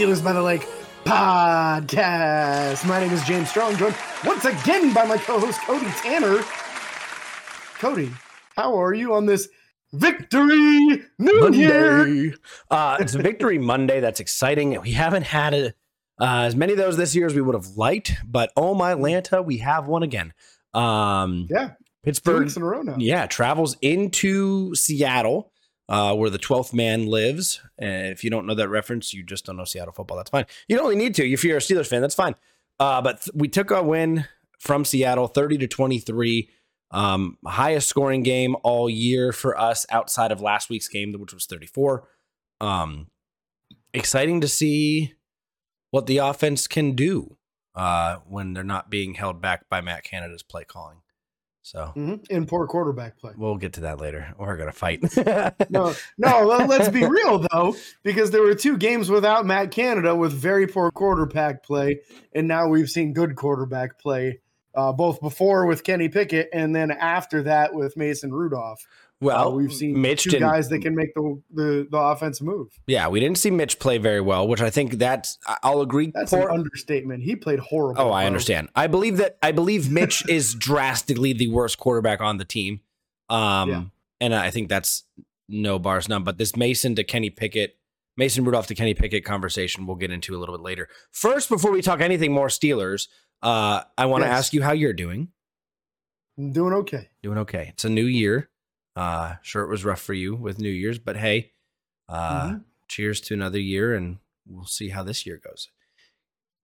Steelers by the Lake podcast. My name is James Strong, joined once again by my co-host Cody Tanner. Cody, how are you on this Victory New Year? Monday. Uh, it's Victory Monday. That's exciting. We haven't had a, uh, as many of those this year as we would have liked, but oh my Atlanta, we have one again. Um, Yeah, Pittsburgh, weeks in a row now. yeah, travels into Seattle, uh, where the 12th man lives. And if you don't know that reference, you just don't know Seattle football. That's fine. You don't really need to. If you're a Steelers fan, that's fine. Uh, but th- we took a win from Seattle, 30 to 23. Um, highest scoring game all year for us outside of last week's game, which was 34. Um, exciting to see what the offense can do uh, when they're not being held back by Matt Canada's play calling. So Mhm. And poor quarterback play. we'll get to that later. We're gonna fight. No, no. let- Let's be real though, because there were two games without Matt Canada with very poor quarterback play, and now we've seen good quarterback play, uh, both before with Kenny Pickett and then after that with Mason Rudolph. Well, Uh, we've seen Mitch 2 guys that can make the, the the offense move. yeah, we didn't see Mitch play very well, which I think that's. I'll agree. That's poor- an understatement. He played horrible. Oh, I bro. understand. I believe that I believe Mitch is drastically the worst quarterback on the team. Um Yeah. and I think that's no bars none. But this Mason to Kenny Pickett, Mason Rudolph to Kenny Pickett conversation we'll get into a little bit later. First, before we talk anything more Steelers, uh, I want to Yes. ask you how you're doing. I'm doing okay. Doing okay. It's a new year. Uh sure it was rough for you with New Year's, but hey, uh Mhm. cheers to another year and we'll see how this year goes.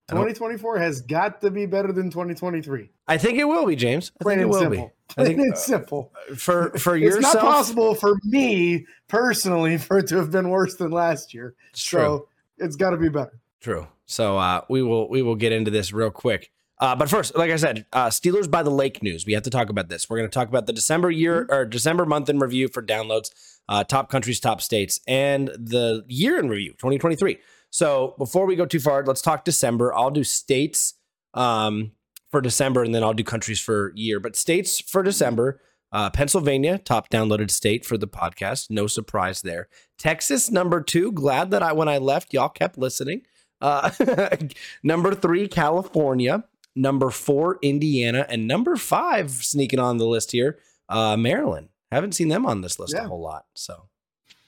2024 has got to be better than 2023. I think it will be, James. I Plain think it and will simple. I Plain think, and uh, simple. for for It's not possible for me personally for it to have been worse than last year. It's true. It's got to be better. True. So uh, we will we will get into this real quick. Uh, but first, like I said, uh, Steelers by the Lake news. We have to talk about this. We're going to talk about the December year or December month in review for downloads, uh, top countries, top states, and the year in review, 2023. So before we go too far, let's talk December. I'll do states um, for December, and then I'll do countries for year. But states for December: uh, Pennsylvania, top downloaded state for the podcast. No surprise there. Texas, number two. Glad that I when I left, y'all kept listening. Uh, number three, California. Number four, Indiana, and number five, sneaking on the list here, uh, Maryland. Haven't seen them on this list Yeah. a whole lot. So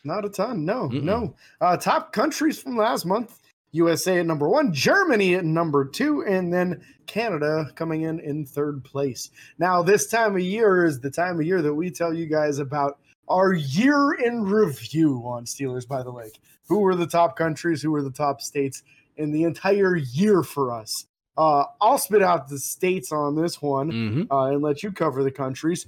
Not a ton. No, Mm-mm. no. Uh, top countries from last month USA at number one, Germany at number two, and then Canada coming in in third place. Now, this time of year is the time of year that we tell you guys about our year in review on Steelers by the Lake. Who were the top countries? Who were the top states in the entire year for us? Uh, I'll spit out the states on this one mhm. uh, and let you cover the countries.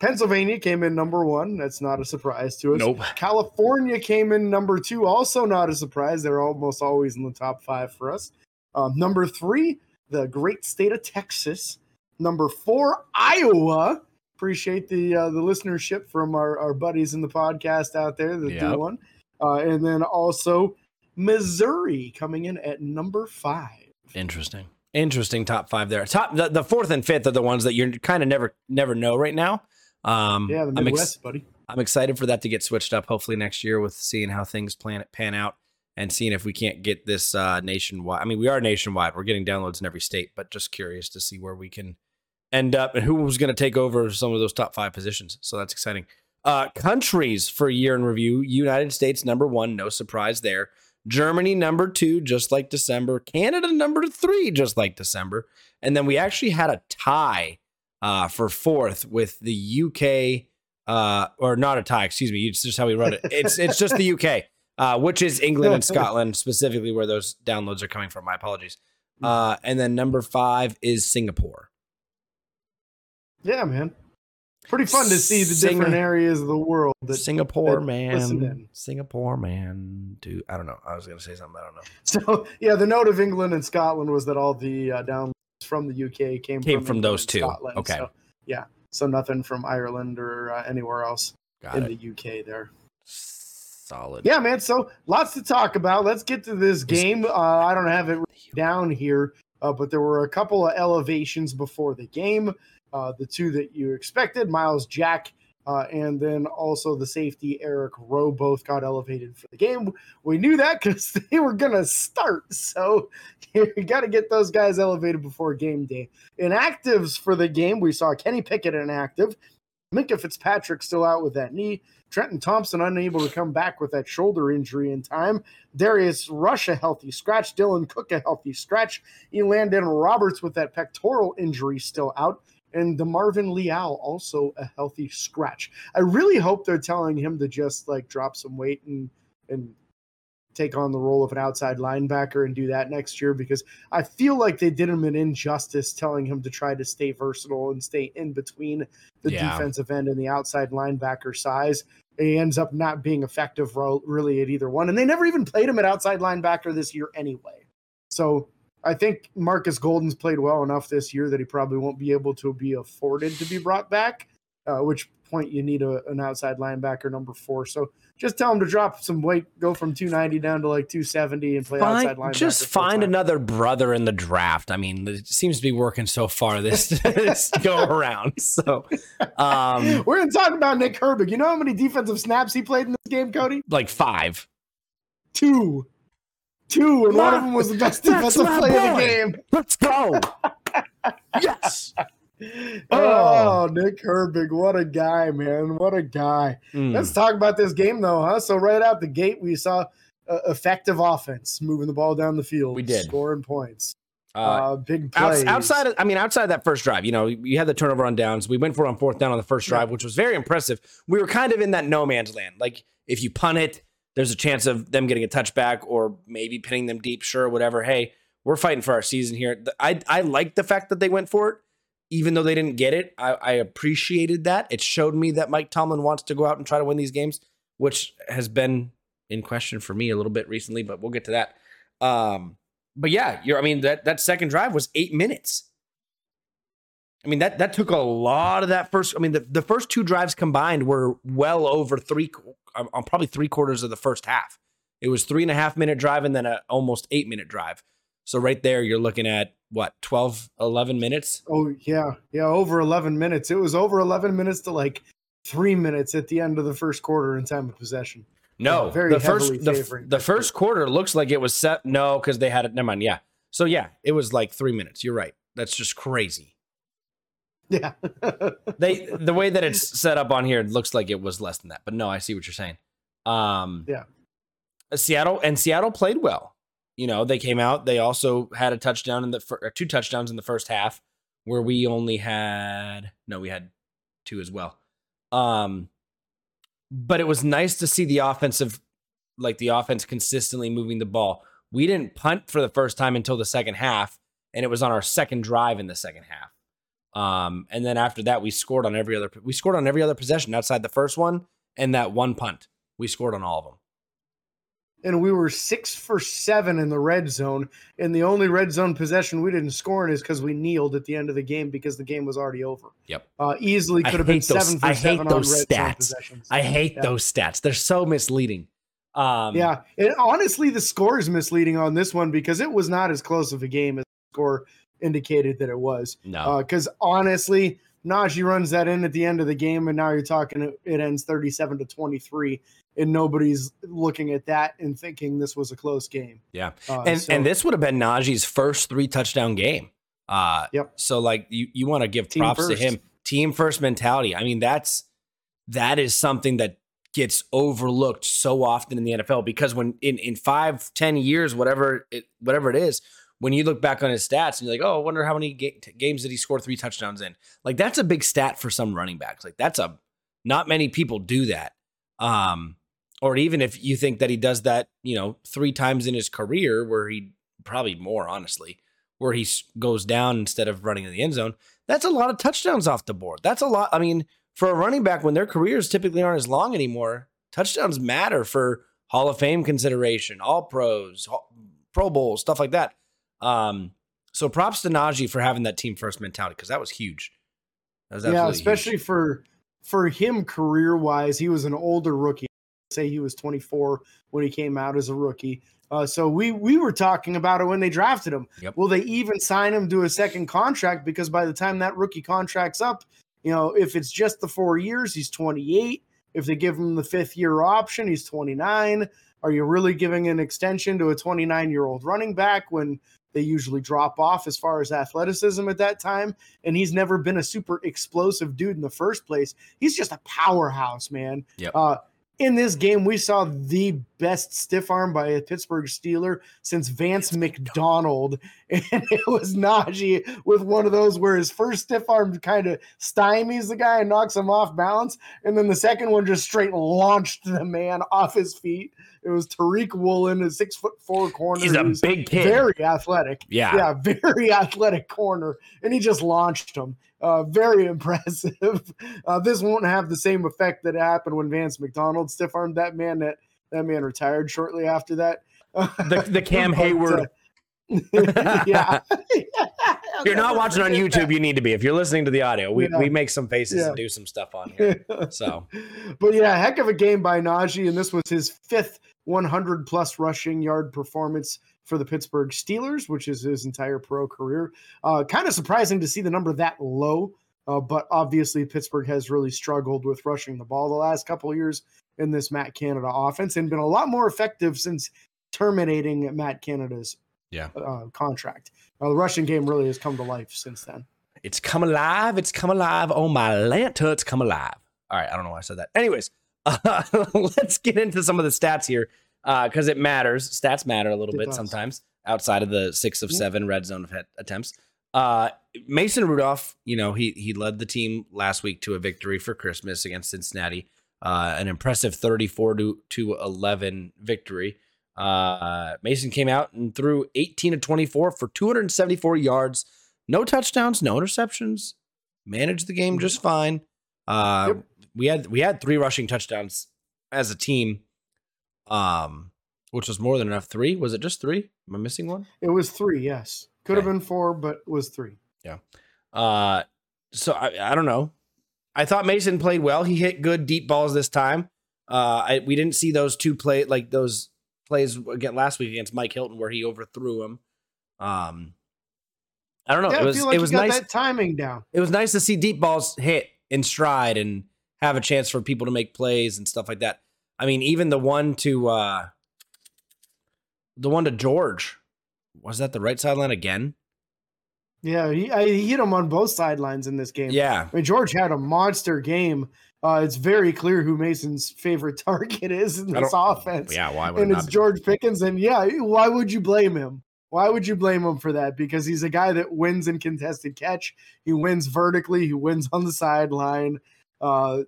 Pennsylvania came in number one. That's not a surprise to us. nope. California came in number two. Also, not a surprise. They're almost always in the top five for us. Um, number three, the great state of Texas. Number four, Iowa. Appreciate the uh, the listenership from our, our buddies in the podcast out there that Yep. do one. Uh, and then also Missouri coming in at number five. Interesting. Interesting top five there. Top the, the fourth and fifth are the ones that you're kind of never never know right now. Um, Yeah, the I'm, ex- buddy. I'm excited for that to get switched up. Hopefully next year with seeing how things plan pan out and seeing if we can't get this uh, nationwide. I mean, we are nationwide. We're getting downloads in every state, but just curious to see where we can end up and who's going to take over some of those top five positions. So that's exciting. Uh, countries for year in review: United States number one, no surprise there. Germany number two, just like December. Canada number three, just like December. And then we actually had a tie uh, for fourth with the UK, uh, or not a tie, excuse me. It's just how we run it. It's it's just the UK, uh, which is England and Scotland, specifically where those downloads are coming from. My apologies. Uh, and then number five is Singapore. Yeah, man. Pretty fun to see the Sing- different areas of the world. That, Singapore that man. Singapore man. Do I don't know. I was gonna say something. I don't know. so yeah, the note of England and Scotland was that all the uh, downloads from the UK came Came from, from those two. Scotland. Okay. So, yeah. So nothing from Ireland or uh, anywhere else Got in it. the UK there. Solid. Yeah, man. So lots to talk about. Let's get to this game. Uh, I don't have it down here, uh, but there were a couple of elevations before the game. Uh, the two that you expected, Myles Jack Uh, and then also the safety Eric Rowe both got elevated for the game. We knew that because they were to start. So you got to get those guys elevated before game day. Inactives for the game, we saw Kenny Pickett inactive. Minkah Fitzpatrick still out with that knee. Trenton Thompson unable to come back with that shoulder injury in time. Darius Rush a healthy scratch. Dylan Cook a healthy scratch. Elandon Roberts with that pectoral injury still out and DeMarvin Leal also a healthy scratch. I really hope they're telling him to just like drop some weight and and take on the role of an outside linebacker and do that next year because I feel like they did him an injustice telling him to try to stay versatile and stay in between the yeah. defensive end and the outside linebacker size. He ends up not being effective really at either one. And they never even played him at outside linebacker this year anyway. So I think Markus Golden's played well enough this year that he probably won't be able to be afforded to be brought back. Uh, which point you need a, an outside linebacker number four. So just tell him to drop some weight, go from 290 down to like 270 and play find, outside linebacker. Just find another brother in the draft. I mean, it seems to be working so far this, this go around. So um, we're going to talk about Nick Herbig. You know how many defensive snaps he played in this game, Cody? Like five. Two two, and one of them was the best defensive play boy. of the game. Let's go. yes. Oh, oh, Nick Herbig, what a guy, man! What a guy. Mm. Let's talk about this game, though, huh? So right out the gate, we saw uh, effective offense, moving the ball down the field. We did scoring points. Uh, uh, big plays. Outside, of, I mean, outside of that first drive, you know, you had the turnover on downs. We went for it on fourth down on the first drive, yeah. which was very impressive. We were kind of in that no man's land. Like if you punt it, there's a chance of them getting a touchback or maybe pinning them deep, sure, whatever. Hey, we're fighting for our season here. I I like the fact that they went for it, even though they didn't get it. I, I appreciated that. It showed me that Mike Tomlin wants to go out and try to win these games, which has been in question for me a little bit recently, but we'll get to that. Um, but yeah, you're I mean that that second drive was eight minutes. I mean that that took a lot of that first. I mean the, the first two drives combined were well over three on probably three quarters of the first half. It was three and a half minute drive and then a almost eight minute drive. So right there, you're looking at what 12, 11 minutes. Oh yeah, yeah, over 11 minutes. It was over 11 minutes to like three minutes at the end of the first quarter in time of possession. No, yeah, very the first the, the first quarter looks like it was set. No, because they had it. Never mind. Yeah. So yeah, it was like three minutes. You're right. That's just crazy. Yeah. they the way that it's set up on here it looks like it was less than that. But no, I see what you're saying. Um Yeah. Seattle and Seattle played well. You know, they came out, they also had a touchdown in the two touchdowns in the first half where we only had no, we had two as well. Um but it was nice to see the offensive like the offense consistently moving the ball. We didn't punt for the first time until the second half and it was on our second drive in the second half. Um, and then after that, we scored on every other. We scored on every other possession outside the first one and that one punt. We scored on all of them. And we were six for seven in the red zone. And the only red zone possession we didn't score in is because we kneeled at the end of the game because the game was already over. Yep. Uh, easily could have been those, seven for I seven hate those stats. I hate yeah. those stats. They're so misleading. Um, yeah. And honestly, the score is misleading on this one because it was not as close of a game as the score indicated that it was. No, because uh, honestly, Najee runs that in at the end of the game, and now you're talking it ends 37 to 23, and nobody's looking at that and thinking this was a close game. Yeah, uh, and so, and this would have been Najee's first three touchdown game. Uh, yep. So like you you want to give props to him. Team first mentality. I mean that's that is something that gets overlooked so often in the NFL because when in in five ten years whatever it whatever it is when you look back on his stats and you're like, oh, I wonder how many ga- games did he score three touchdowns in? Like that's a big stat for some running backs. Like that's a not many people do that. Um, or even if you think that he does that, you know, three times in his career, where he probably more honestly, where he goes down instead of running in the end zone, that's a lot of touchdowns off the board. That's a lot. I mean, for a running back, when their careers typically aren't as long anymore, touchdowns matter for Hall of Fame consideration, All Pros, Pro Bowl, stuff like that. Um, so props to Najee for having that team first mentality because that was huge. That was yeah, especially huge. for for him career wise. He was an older rookie. Say he was 24 when he came out as a rookie. Uh, so we we were talking about it when they drafted him. Yep. Will they even sign him to a second contract? Because by the time that rookie contract's up, You know, if it's just the four years, he's 28. If they give him the fifth year option, he's 29. Are you really giving an extension to a 29 year old running back when they usually drop off as far as athleticism at that time? And he's never been a super explosive dude in the first place. He's just a powerhouse, man. Yep. Uh, in this game, we saw the best stiff arm by a Pittsburgh Steeler since Vance McDonald. And it was Najee with one of those where his first stiff arm kind of stymies the guy and knocks him off balance. And then the second one just straight launched the man off his feet. It was Tariq Woolen, a six foot four corner. He's a who's big kid. Very athletic. Yeah. Yeah, very athletic corner. And he just launched him. Uh, very impressive. Uh, this won't have the same effect that happened when Vance McDonald stiff armed that man. That that man retired shortly after that. The, the Cam But, Heyward. yeah. If you're not watching on YouTube, you need to be. If you're listening to the audio, we, Yeah. we make some faces Yeah. and do some stuff on here. So but yeah, heck of a game by Najee, and this was his fifth 100 plus rushing yard performance for the Pittsburgh Steelers, which is his entire pro career. Uh, kind of surprising to see the number that low, uh, but obviously Pittsburgh has really struggled with rushing the ball the last couple of years in this Matt Canada offense, and been a lot more effective since terminating Matt Canada's Yeah. uh, contract. Uh, the rushing game really has come to life since then. it's come alive. It's come alive. Oh, my Lanta, it's come alive. All right. I don't know why I said that. Anyways, uh, let's get into some of the stats here because it matters. Stats matter a little It bit does. sometimes outside of the six of seven red zone att- attempts. Uh, Mason Rudolph, you know, he he led the team last week to a victory for Christmas against Cincinnati. Uh, an impressive 34 to, to 11 victory. Uh, Mason came out and threw 18 to 24 for 274 yards, no touchdowns, no interceptions. Managed the game just fine. Uh, Yep. we had we had three rushing touchdowns as a team, um, which was more than enough. Three was it just three? Am I missing one? It was three, yes. Could have been four, but was three. Yeah. Uh, so I, I don't know. I thought Mason played well. He hit good deep balls this time. Uh, I, we didn't see those two play like those plays again last week against Mike Hilton where he overthrew him. Um, I don't know. Yeah, it I was feel like it was got nice. that timing down. It was nice to see deep balls hit in stride and have a chance for people to make plays and stuff like that. I mean, even the one to uh, the one to George was that the right sideline again? Yeah, he, I, he hit him on both sidelines in this game. Yeah, I mean, George had a monster game. Uh, it's very clear who Mason's favorite target is in this offense. yeah. Why would it and not it's? George Pickens. And yeah, why would you blame him? Why would you blame him for that? Because he's a guy that wins in contested catch. He wins vertically. He wins on the sideline. Uh,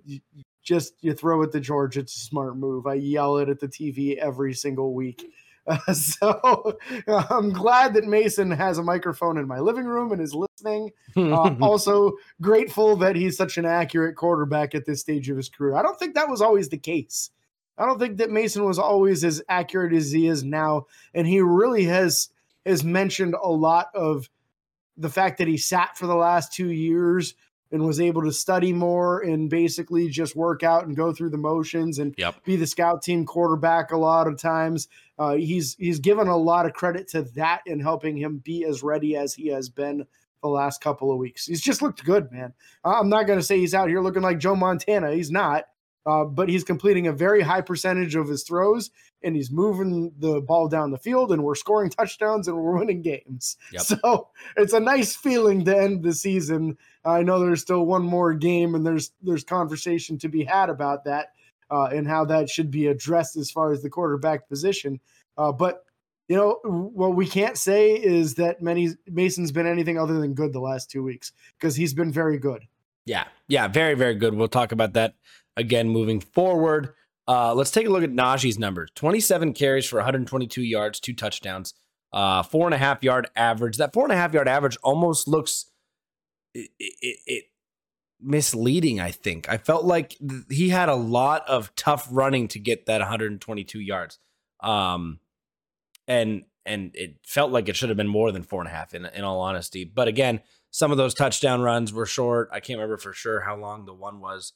just you throw it to George. It's a smart move. I yell it at the TV every single week. Uh, so I'm glad that Mason has a microphone in my living room and is listening. Uh, also, grateful that he's such an accurate quarterback at this stage of his career. I don't think that was always the case. I don't think that Mason was always as accurate as he is now, and he really has has mentioned a lot of the fact that he sat for the last two years and was able to study more and basically just work out and go through the motions and Yep. be the scout team quarterback a lot of times. Uh, he's he's given a lot of credit to that in helping him be as ready as he has been the last couple of weeks. He's just looked good, man. I'm not going to say he's out here looking like Joe Montana. He's not. Uh, but he's completing a very high percentage of his throws and he's moving the ball down the field and we're scoring touchdowns and we're winning games. Yep. So it's a nice feeling to end the season. I know there's still one more game and there's there's conversation to be had about that uh, and how that should be addressed as far as the quarterback position. Uh, but you know what we can't say is that many Mason's been anything other than good the last two weeks because he's been very good. Yeah, yeah, very, very good. We'll talk about that again moving forward. Uh, let's take a look at Najee's numbers 27 carries for 122 yards, two touchdowns, uh, four and a half yard average. That four and a half yard average almost looks it, it, it misleading, I think. I felt like th- he had a lot of tough running to get that 122 yards. Um, and and it felt like it should have been more than four and a half in, in all honesty. But again, some of those touchdown runs were short. I can't remember for sure how long the one was.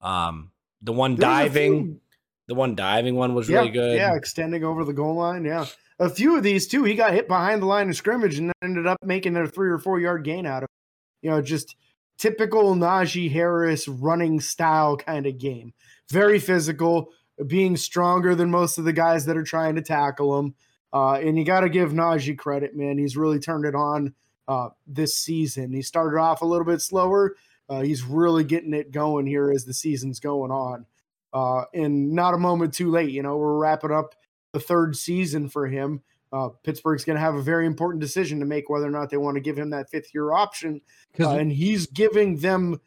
Um, the one There was a diving, the one diving one was yeah, really good. Yeah, extending over the goal line. Yeah. A few of these too, he got hit behind the line of scrimmage and ended up making a three or four yard gain out of it. You know, just typical Najee Harris running style kind of game. Very physical, being stronger than most of the guys that are trying to tackle him. Uh, and you got to give Najee credit, man. He's really turned it on uh, this season. He started off a little bit slower. Uh, he's really getting it going here as the season's going on. Uh, and not a moment too late. You know, we're wrapping up the third season for him. Uh, Pittsburgh's going to have a very important decision to make whether or not they want to give him that fifth year option. Uh, and he's giving them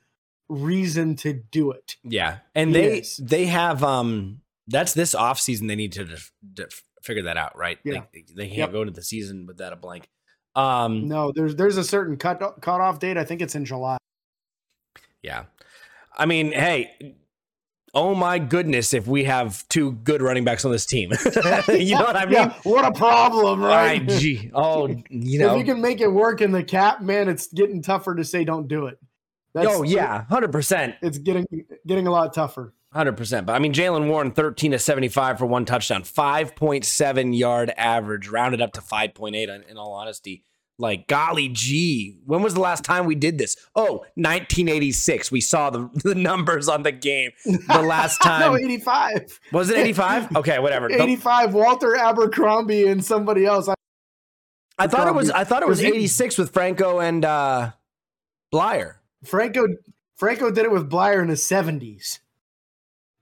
reason to do it. Yeah. And he they is. they have um that's this off season they need to, def- def- figure that out, right? Yeah. They, they can't yep. go into the season without a blank. Um No, there's there's a certain cut cut off date. I think it's in July. Yeah. I mean, hey, oh my goodness, if we have two good running backs on this team. you know what I mean? Yeah, what a problem, right? gee. Oh, you know. if you can make it work in the cap, man, it's getting tougher to say don't do it. That's, oh yeah, hundred percent. It's getting getting a lot tougher. Hundred percent. But I mean, Jaylen Warren, thirteen to seventy-five for one touchdown, five point seven yard average, rounded up to five point eight. In all honesty, like, golly gee, when was the last time we did this? Oh, 1986. We saw the, the numbers on the game the last time. no, 85. Was it 85? Okay, whatever. 85. Walter Abercrombie and somebody else. I, I thought it was. I thought it was 86 with Franco and uh, Bleier. Franco Franco did it with Bleier in the 70s.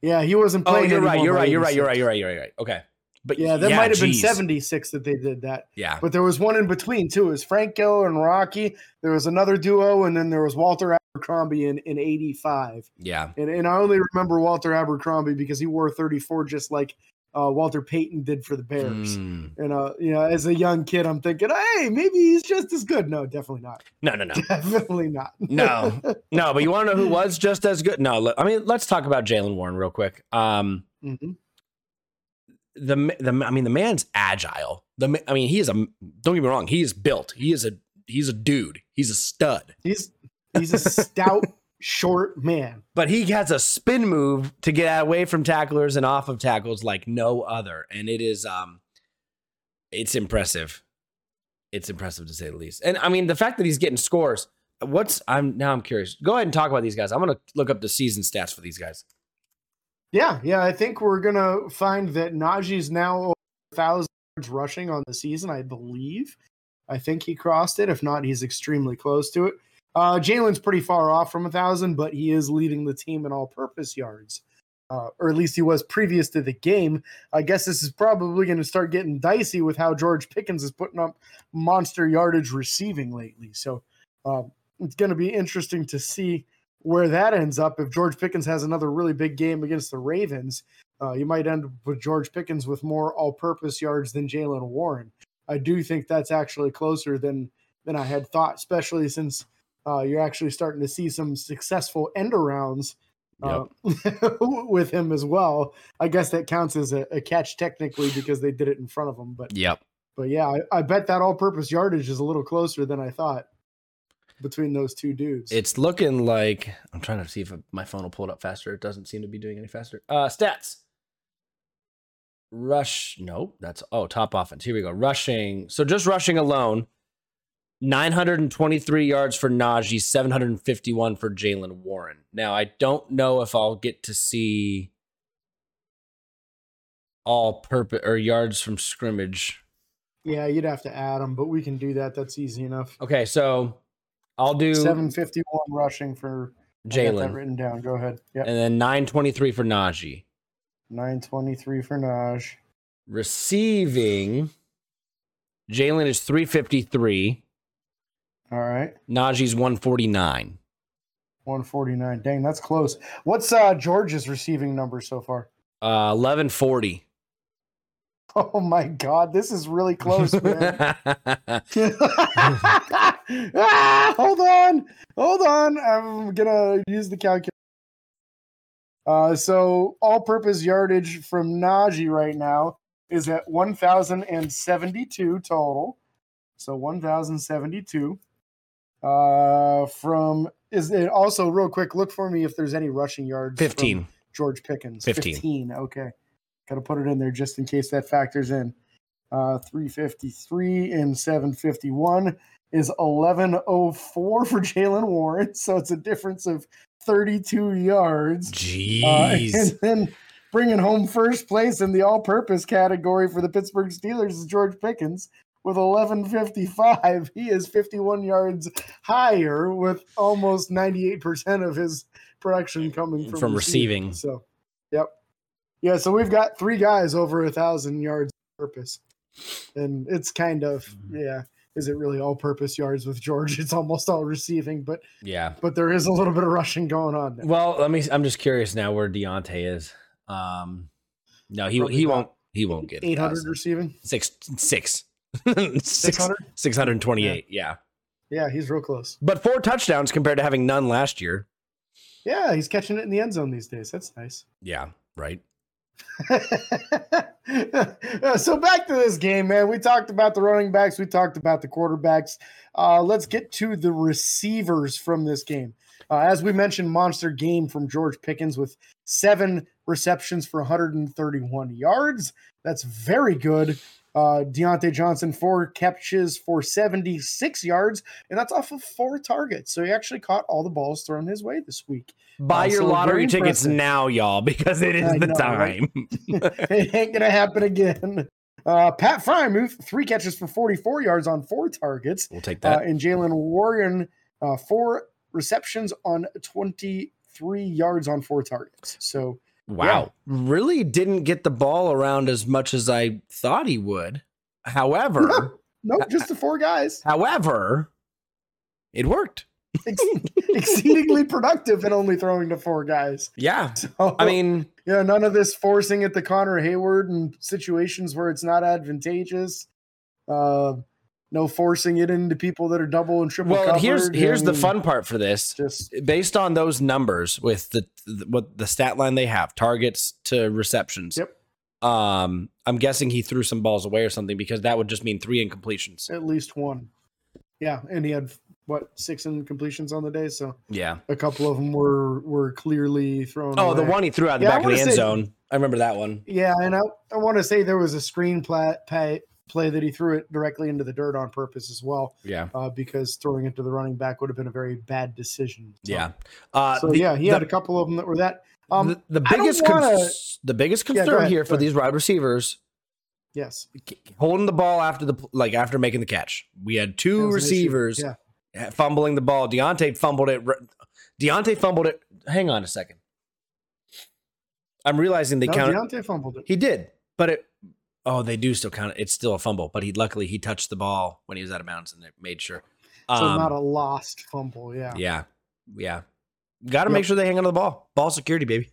Yeah, he wasn't playing. Oh, you're right. You're right. You're right. You're right. You're right. You're right. Okay. But yeah, that yeah, might have been 76 that they did that. Yeah. But there was one in between too. It was Franco and Rocky. There was another duo, and then there was Walter Abercrombie in, in 85. Yeah. And, and I only remember Walter Abercrombie because he wore 34 just like uh, Walter Payton did for the Bears. Mm. And uh, you know, as a young kid, I'm thinking, hey, maybe he's just as good. No, definitely not. No, no, no, definitely not. no, no. But you want to know who was just as good? No, I mean, let's talk about Jaylen Warren real quick. Um, mm-hmm the the I mean the man's agile. The I mean he is a don't get me wrong, he is built. He is a he's a dude. He's a stud. He's he's a stout short man. But he has a spin move to get away from tacklers and off of tackles like no other and it is um it's impressive. It's impressive to say the least. And I mean the fact that he's getting scores what's I'm now I'm curious. Go ahead and talk about these guys. I'm going to look up the season stats for these guys. Yeah, yeah, I think we're gonna find that Najee's now thousand yards rushing on the season. I believe. I think he crossed it. If not, he's extremely close to it. Uh, Jaylen's pretty far off from a thousand, but he is leading the team in all-purpose yards, uh, or at least he was previous to the game. I guess this is probably going to start getting dicey with how George Pickens is putting up monster yardage receiving lately. So uh, it's going to be interesting to see where that ends up, if George Pickens has another really big game against the Ravens, uh, you might end up with George Pickens with more all-purpose yards than Jaylen Warren. I do think that's actually closer than than I had thought, especially since uh, you're actually starting to see some successful end arounds uh, yep. with him as well. I guess that counts as a, a, catch technically because they did it in front of him. But yep. But yeah, I, I bet that all-purpose yardage is a little closer than I thought between those two dudes. It's looking like I'm trying to see if my phone will pull it up faster. It doesn't seem to be doing any faster. Uh, stats. Rush. Nope. That's oh top offense. Here we go. Rushing. So just rushing alone. 923 yards for Najee, 751 for Jaylen Warren. Now, I don't know if I'll get to see all purpose or yards from scrimmage. Yeah, you'd have to add them, but we can do that. That's easy enough. Okay, so I'll do 751 rushing for Jaylen. written down. Go ahead. Yeah. And then 923 for Najee. 923 for Naj. Receiving, Jaylen is 353. All right. Najee's 149. 149. Dang, that's close. What's uh George's receiving number so far? Uh 1140. Oh my god, this is really close, man. ah, hold on. Hold on. I'm gonna use the calculator. Uh, so all purpose yardage from Najee right now is at 1,072 total. So 1,072. Uh, from is it also real quick? Look for me if there's any rushing yards. 15. George Pickens. 15. 15. Okay. Got to put it in there just in case that factors in. Uh, 353 and 751 is 1104 for Jaylen Warren. So it's a difference of 32 yards. Jeez. Uh, and then bringing home first place in the all purpose category for the Pittsburgh Steelers is George Pickens with 1155. He is 51 yards higher with almost 98% of his production coming from, From receiving. So, yep. Yeah, so we've got three guys over a thousand yards purpose. And it's kind of, Mm-hmm. yeah. Is it really all purpose yards with George? It's almost all receiving, but yeah. but there is a little bit of rushing going on. There. Well, let me. I'm just curious now where Diontae is. Um, no, he Probably he won't. He won't get 800 receiving. six six six 600? six hundred twenty eight. Yeah, Yeah, he's real close. but four touchdowns compared to having none last year. Yeah, he's catching it in the end zone these days. That's nice. Yeah, right. so back to this game, man. We talked about the running backs. We talked about the quarterbacks. Uh, let's get to the receivers from this game. Uh, as we mentioned, monster game from George Pickens with seven receptions for 131 yards. That's very good. Uh, Diontae Johnson, four catches for 76 yards, and that's off of four targets. So he actually caught all the balls thrown his way this week. Buy Uh, your so lottery tickets now, y'all, because it is I the know, right? time. it ain't gonna happen again. Uh, Pat Freiermuth, three catches for 44 yards on four targets, we'll take uh, that. and Jaylen Warren, uh, four receptions on 23 yards on four targets. So wow, really didn't get the ball around as much as I thought he would. However, nope, just the four guys, however, it worked. Ex- exceedingly productive and only throwing to four guys. Yeah, So, I mean, yeah, none of this forcing it to Connor Heyward in situations where it's not advantageous. Uh, no forcing it into people that are double and triple. well, here's here's the fun part for this. Just based on those numbers with the, the what the stat line they have targets to receptions Yep. um i'm guessing he threw some balls away or something because that would just mean three incompletions at least one. Yeah, and he had what six incompletions on the day, so yeah a couple of them were were clearly thrown. oh the one he threw out the Yeah, back of the end say- zone i remember that one Yeah, and I, I want to say there was a screen play, play play that he threw it directly into the dirt on purpose as well, yeah uh, because throwing it to the running back would have been a very bad decision. So- yeah uh So the, yeah, he the, had a couple of them that were that. Um, the, the biggest wanna- cons- the biggest Yeah, concern ahead, here for these wide receivers yes, holding the ball after the like after making the catch we had two was an issue. receivers Yeah, fumbling the ball. Diontae fumbled it. Diontae fumbled it. Hang on a second. I'm realizing they no, count. Diontae fumbled it. He did, but it. Oh, they do still count it. It's still a fumble, but he luckily he touched the ball when he was out of bounds and it made sure. So Um, not a lost fumble. Yeah, yeah, yeah. Got to Yep. make sure they hang on to the ball. Ball security, baby.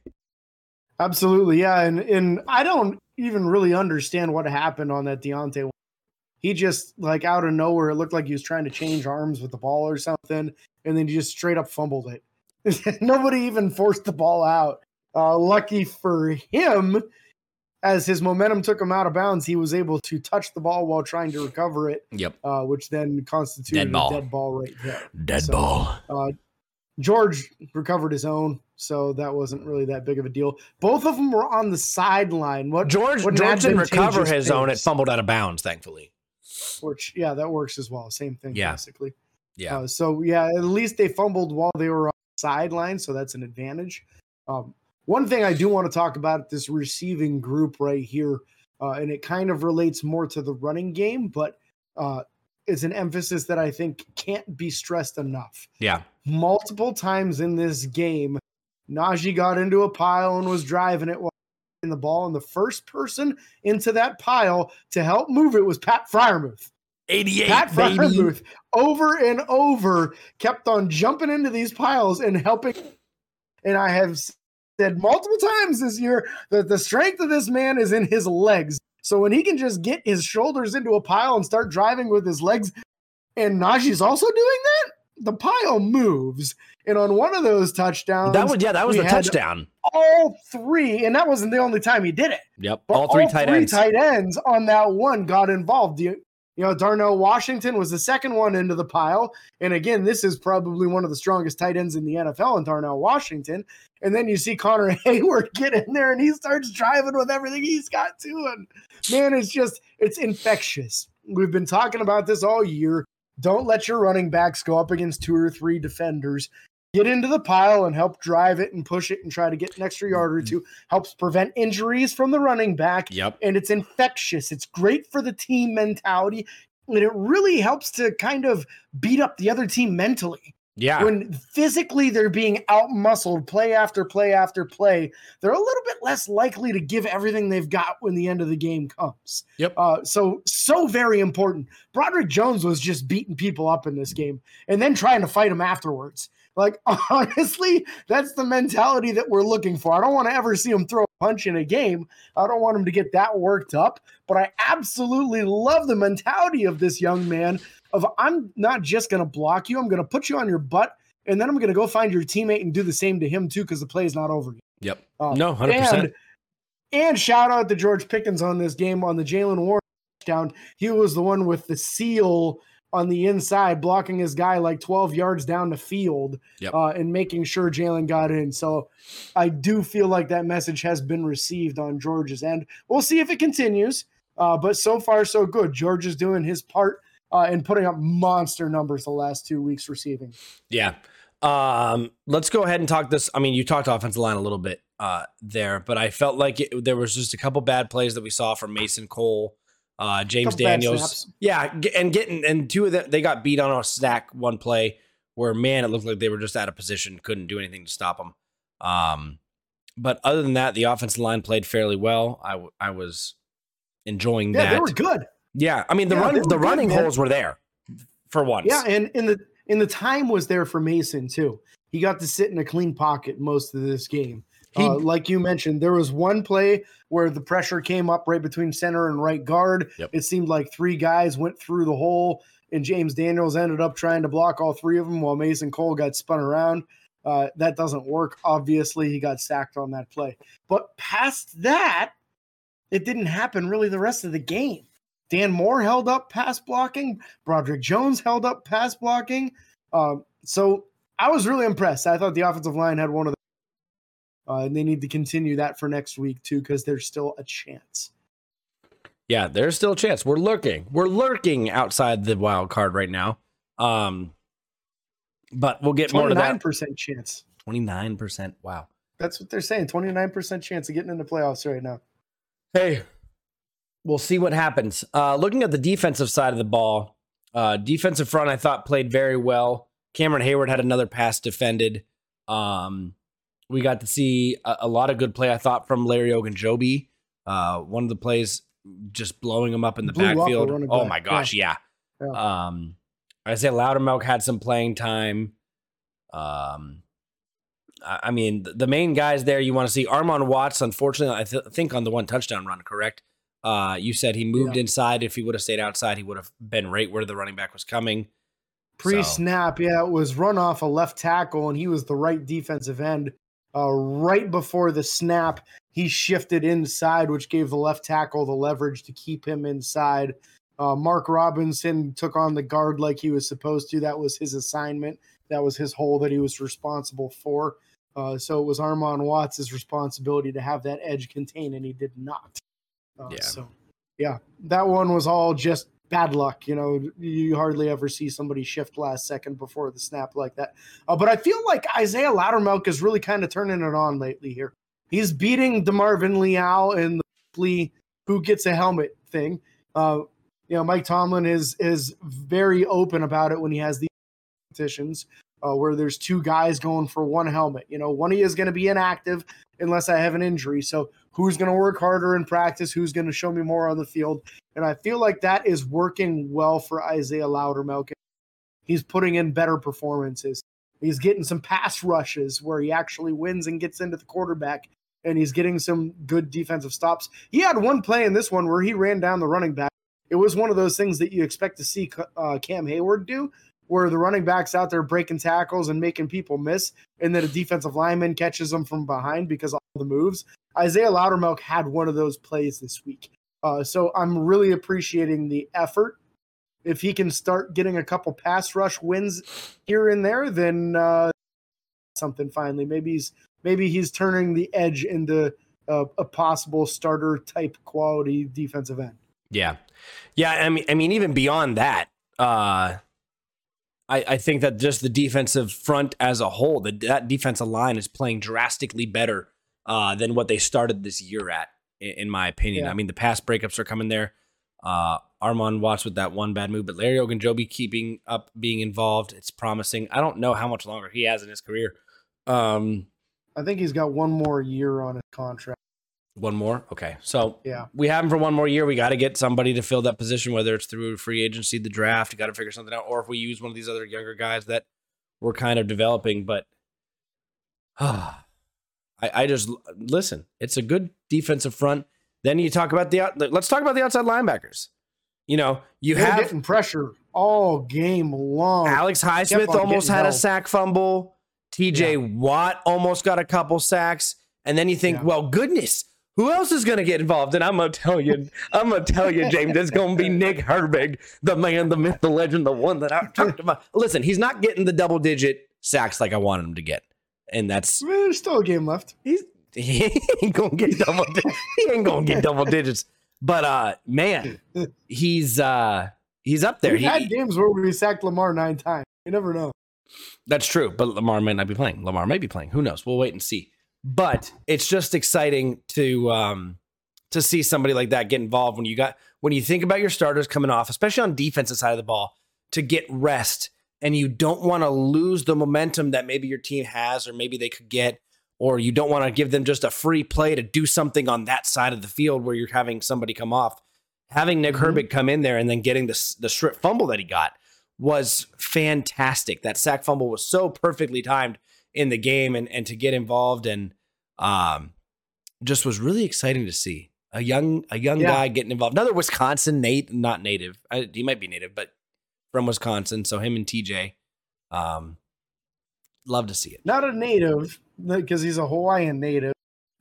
Absolutely, yeah, and and I don't even really understand what happened on that Diontae. one. He just like out of nowhere, it looked like he was trying to change arms with the ball or something, and then he just straight up fumbled it. Nobody even forced the ball out. Uh, lucky for him, as his momentum took him out of bounds, he was able to touch the ball while trying to recover it, Yep. uh, which then constituted Dead ball. a dead ball right there. Dead So, ball. Uh, George recovered his own, so that wasn't really that big of a deal. Both of them were on the sideline. What George what George didn't recover advantageous his own. It fumbled out of bounds, thankfully. Which yeah, that works as well. Same thing, Yeah. basically. Yeah. Uh, so yeah, at least they fumbled while they were on the sideline, so that's an advantage. Um, one thing I do want to talk about this receiving group right here, uh, and it kind of relates more to the running game, but uh, it's an emphasis that I think can't be stressed enough. yeah. multiple times in this game, Najee got into a pile and was driving it while in the ball, and the first person into that pile to help move it was Pat Freiermuth. 88, Pat. Freiermuth over and over kept on jumping into these piles and helping. And I have said multiple times this year that the strength of this man is in his legs. So when he can just get his shoulders into a pile and start driving with his legs, and Najee's also doing that, the pile moves. And on one of those touchdowns, That was yeah, that was the touchdown. all three, and that wasn't the only time he did it. Yep. All three tight ends. tight ends on that one got involved. De- You know, Darnell Washington was the second one into the pile. And again, this is probably one of the strongest tight ends in the NFL in Darnell Washington. And then you see Connor Heyward get in there and he starts driving with everything he's got to. And man, it's just, it's infectious. We've been talking about this all year. Don't let your running backs go up against two or three defenders. Get into the pile and help drive it and push it and try to get an extra yard or two. Helps prevent injuries from the running back. Yep. And it's infectious. It's great for the team mentality. And it really helps to kind of beat up the other team mentally. Yeah. When physically they're being out muscled play after play after play, they're a little bit less likely to give everything they've got when the end of the game comes. Yep. Uh, so, so very important. Broderick Jones was just beating people up in this game and then trying to fight them afterwards. Like, honestly, that's the mentality that we're looking for. I don't want to ever see him throw a punch in a game. I don't want him to get that worked up, but I absolutely love the mentality of this young man of I'm not just going to block you, I'm going to put you on your butt, and then I'm going to go find your teammate and do the same to him too because the play is not over yet. Yep. Uh, no, 100%. And, and shout out to George Pickens on this game on the Jaylen Warren touchdown. He was the one with the seal on the inside, blocking his guy like 12 yards down the field Yep. uh, and making sure Jaylen got in. So I do feel like that message has been received on George's end. We'll see if it continues. Uh, but so far, so good. George is doing his part uh, and putting up monster numbers the last two weeks receiving. Yeah. Um, let's go ahead and talk this. I mean, you talked offensive line a little bit uh, there, but I felt like it, there was just a couple bad plays that we saw from Mason Cole, uh, James Daniels. Yeah, and getting and two of them they got beat on a stack one play where man it looked like they were just out of position, couldn't do anything to stop them. Um, but other than that, the offensive line played fairly well. I w- I was enjoying Yeah, that. they were good. yeah, I mean the Yeah, run the running man. holes were there for once. Yeah, and in the in the time was there for Mason too. He got to sit in a clean pocket most of this game. Uh, like you mentioned, there was one play where the pressure came up right between center and right guard. Yep. It seemed like three guys went through the hole, and James Daniels ended up trying to block all three of them while Mason Cole got spun around. Uh, that doesn't work. Obviously, he got sacked on that play. But past that, it didn't happen really the rest of the game. Dan Moore held up pass blocking. Broderick Jones held up pass blocking. Um, so I was really impressed. I thought the offensive line had one of the, uh, and they need to continue that for next week too, because there's still a chance. Yeah, there's still a chance. We're lurking. We're lurking outside the wild card right now. Um, but we'll get more to that. percent chance. Twenty nine percent. Wow. That's what they're saying. Twenty nine percent chance of getting into playoffs right now. Hey, we'll see what happens. Uh, looking at the defensive side of the ball, uh, defensive front, I thought played very well. Cameron Heyward had another pass defended. Um, we got to see a, a lot of good play, I thought, from Larry Ogunjobi. Uh, one of the plays just blowing him up in the Blew backfield. Oh back. my gosh, yeah. Yeah. Um, Isaiah Loudermilk had some playing time. Um, I I mean, th- the main guys there you want to see. Armon Watts, unfortunately, I th- think on the one touchdown run, correct? Uh, you said he moved Yeah. inside. If he would have stayed outside, he would have been right where the running back was coming. Pre So- snap, yeah, it was run off a left tackle, and he was the right defensive end. Uh, right before the snap, he shifted inside, which gave the left tackle the leverage to keep him inside. Uh, Mark Robinson took on the guard like he was supposed to. That was his assignment. That was his hole that he was responsible for. Uh, so it was Armon Watts' responsibility to have that edge contained, and he did not. Uh, Yeah. So, yeah, that one was all just bad luck. You know, you hardly ever see somebody shift last second before the snap like that. Uh, but I feel like Isaiah Loudermilk is really kind of turning it on lately here. He's beating DeMarvin Leal in the Lee who gets a helmet thing. Uh, you know, Mike Tomlin is is very open about it when he has these competitions uh, where there's two guys going for one helmet. You know, one of you is going to be inactive unless I have an injury. So who's going to work harder in practice? Who's going to show me more on the field? And I feel like that is working well for Isaiah Loudermilk. He's putting in better performances. He's getting some pass rushes where he actually wins and gets into the quarterback, and he's getting some good defensive stops. He had one play in this one where he ran down the running back. It was one of those things that you expect to see uh, Cam Heyward do, where the running back's out there breaking tackles and making people miss, and then a defensive lineman catches them from behind because of all the moves. Isaiah Loudermilk had one of those plays this week. Uh, so I'm really appreciating the effort if he can start getting a couple pass rush wins here and there, then uh, something finally. Maybe he's maybe he's turning the edge into a, a possible starter type quality defensive end. Yeah, yeah. I mean, I mean, even beyond that, uh, I, I think that just the defensive front as a whole, the, that defensive line is playing drastically better uh, than what they started this year at, in, in my opinion. Yeah. I mean, the pass breakups are coming there. Uh, Armon Watts with that one bad move, but Larry Ogunjobi keeping up being involved. It's promising. I don't know how much longer he has in his career. Um, I think he's got one more year on his contract. One more. Okay, so Yeah. we have him for one more year. We got to get somebody to fill that position, whether it's through free agency, the draft. You got to figure something out, or if we use one of these other younger guys that we're kind of developing. But I, I just listen. It's a good defensive front. Then you talk about the out. Let's talk about the outside linebackers. You know, you They're have getting pressure all game long. Alex Highsmith almost had a sack fumble. TJ Yeah. Watt almost got a couple sacks. And then you think, Yeah. well, goodness, who else is going to get involved? And I'm going to tell you, I'm going to tell you, James, it's going to be Nick Herbig, the man, the myth, the legend, the one that I talked about. Listen, he's not getting the double digit sacks like I wanted him to get. And that's, I mean, There's still a game left. he's, he ain't going to get double, he ain't going to get double digits. But, uh, man, he's, uh, he's up there. We've He- had games where we sacked Lamar nine times. You never know. That's true, but Lamar might not be playing. Lamar may be playing. Who knows? We'll wait and see. But it's just exciting to um, to see somebody like that get involved when you got when you think about your starters coming off, especially on defensive side of the ball, to get rest and you don't want to lose the momentum that maybe your team has or maybe they could get, or you don't want to give them just a free play to do something on that side of the field where you're having somebody come off. Having Nick Mhm. Herbig come in there and then getting the the strip fumble that he got was fantastic. That sack fumble was so perfectly timed in the game and and to get involved and um just was really exciting to see. A young a young Yeah. guy getting involved. Another Wisconsin Nate, not native. I, he might be native, but from Wisconsin. So him and TJ um love to see it. Not a native because he's a Hawaiian native.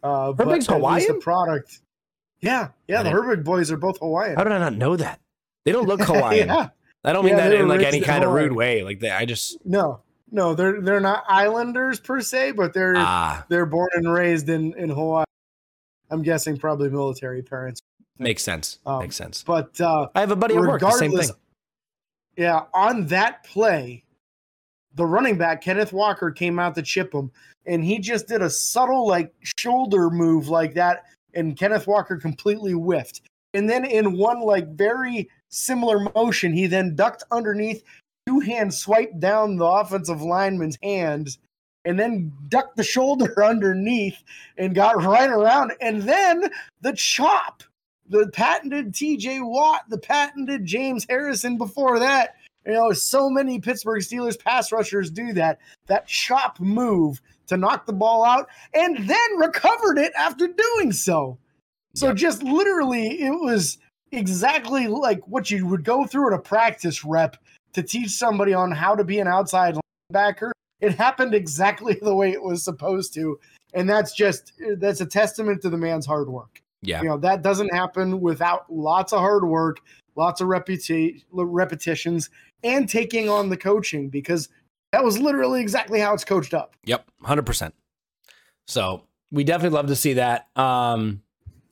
Uh, but Herbig's Hawaiian? A product. Yeah, yeah. The Herbig boys are both Hawaiian. How did I not know that? They don't look Hawaiian. yeah. I don't mean Yeah, that in like any in kind of rude way. Like that, I just No, no, they're they're not Islanders per se, but they're ah they're born and raised in in Hawaii. I'm guessing probably military parents. makes sense. Um, makes sense. But uh, I have a buddy at work. The same thing. yeah, on that play, the running back Kenneth Walker came out to chip him, and he just did a subtle like shoulder move like that, and Kenneth Walker completely whiffed. And then in one like very similar motion, he then ducked underneath, two hands swiped down the offensive lineman's hands, and then ducked the shoulder underneath and got right around. And then the chop, the patented TJ Watt, the patented James Harrison before that. You know, so many Pittsburgh Steelers pass rushers do that. That chop move to knock the ball out and then recovered it after doing so. So Yep. just literally, it was exactly like what you would go through at a practice rep to teach somebody on how to be an outside linebacker. It happened exactly the way it was supposed to, and that's just that's a testament to the man's hard work. Yeah. You know that doesn't happen without lots of hard work, lots of reputa- repetitions, and taking on the coaching because that was literally exactly how it's coached up. Yep, hundred percent. So we definitely love to see that. Um,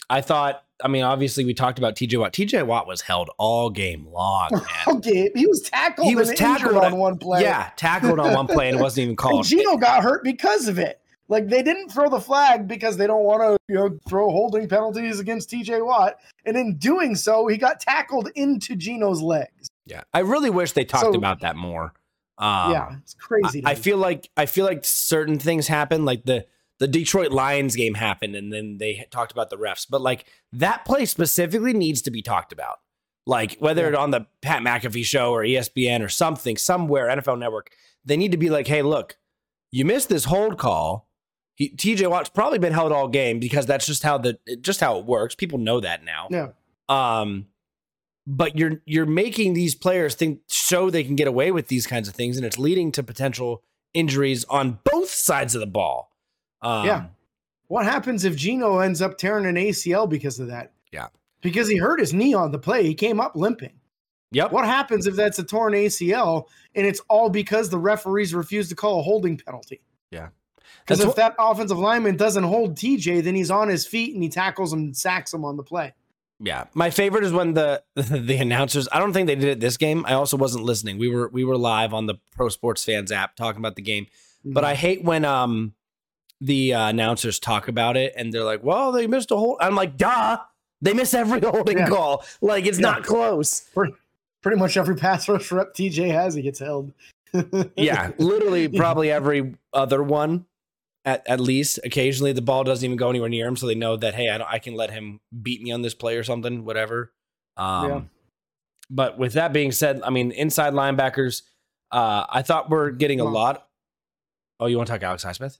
I thought, I mean, obviously we talked about TJ Watt. TJ Watt was held all game long, man. Okay, he was tackled. He was tackled on- on one play. yeah, tackled on one play and it wasn't even and called. Gino got hurt because of it. Like they didn't throw the flag because they don't want to, you know, throw holding penalties against TJ Watt, and in doing so, he got tackled into Gino's legs. Yeah, I really wish they talked So- about that more. Um, yeah, it's crazy. I, I feel like I feel like certain things happen, like the the Detroit Lions game happened, and then they talked about the refs. But like that play specifically needs to be talked about, like whether Yeah. it on the Pat McAfee show or ESPN or something, somewhere NFL Network. They need to be like, hey, look, you missed this hold call. He, TJ Watt's probably been held all game because that's just how the just how it works. People know that now. yeah. Um, but you're you're making these players think so they can get away with these kinds of things, and it's leading to potential injuries on both sides of the ball. Um, Yeah. What happens if Gino ends up tearing an ACL because of that? Yeah. Because he hurt his knee on the play. He came up limping. Yep. What happens if that's a torn ACL and it's all because the referees refuse to call a holding penalty? Yeah. Because if that offensive lineman doesn't hold TJ, then he's on his feet and he tackles him and sacks him on the play. Yeah, my favorite is when the the announcers. I don't think they did it this game. I also wasn't listening. We were we were live on the Pro Sports Fans app talking about the game. But I hate when um the uh, announcers talk about it and they're like, "Well, they missed a hold." I'm like, "Duh, they miss every holding Yeah. call. Like it's Yeah. not close." pretty much every pass rush rep TJ has, he gets held. Yeah, literally, probably every other one. At, at least occasionally the ball doesn't even go anywhere near him, so they know that hey, I, don't, I can let him beat me on this play or something, whatever. Um, Yeah. But with that being said, I mean, inside linebackers, uh, I thought we're getting a lot. Oh, you want to talk Alex Highsmith?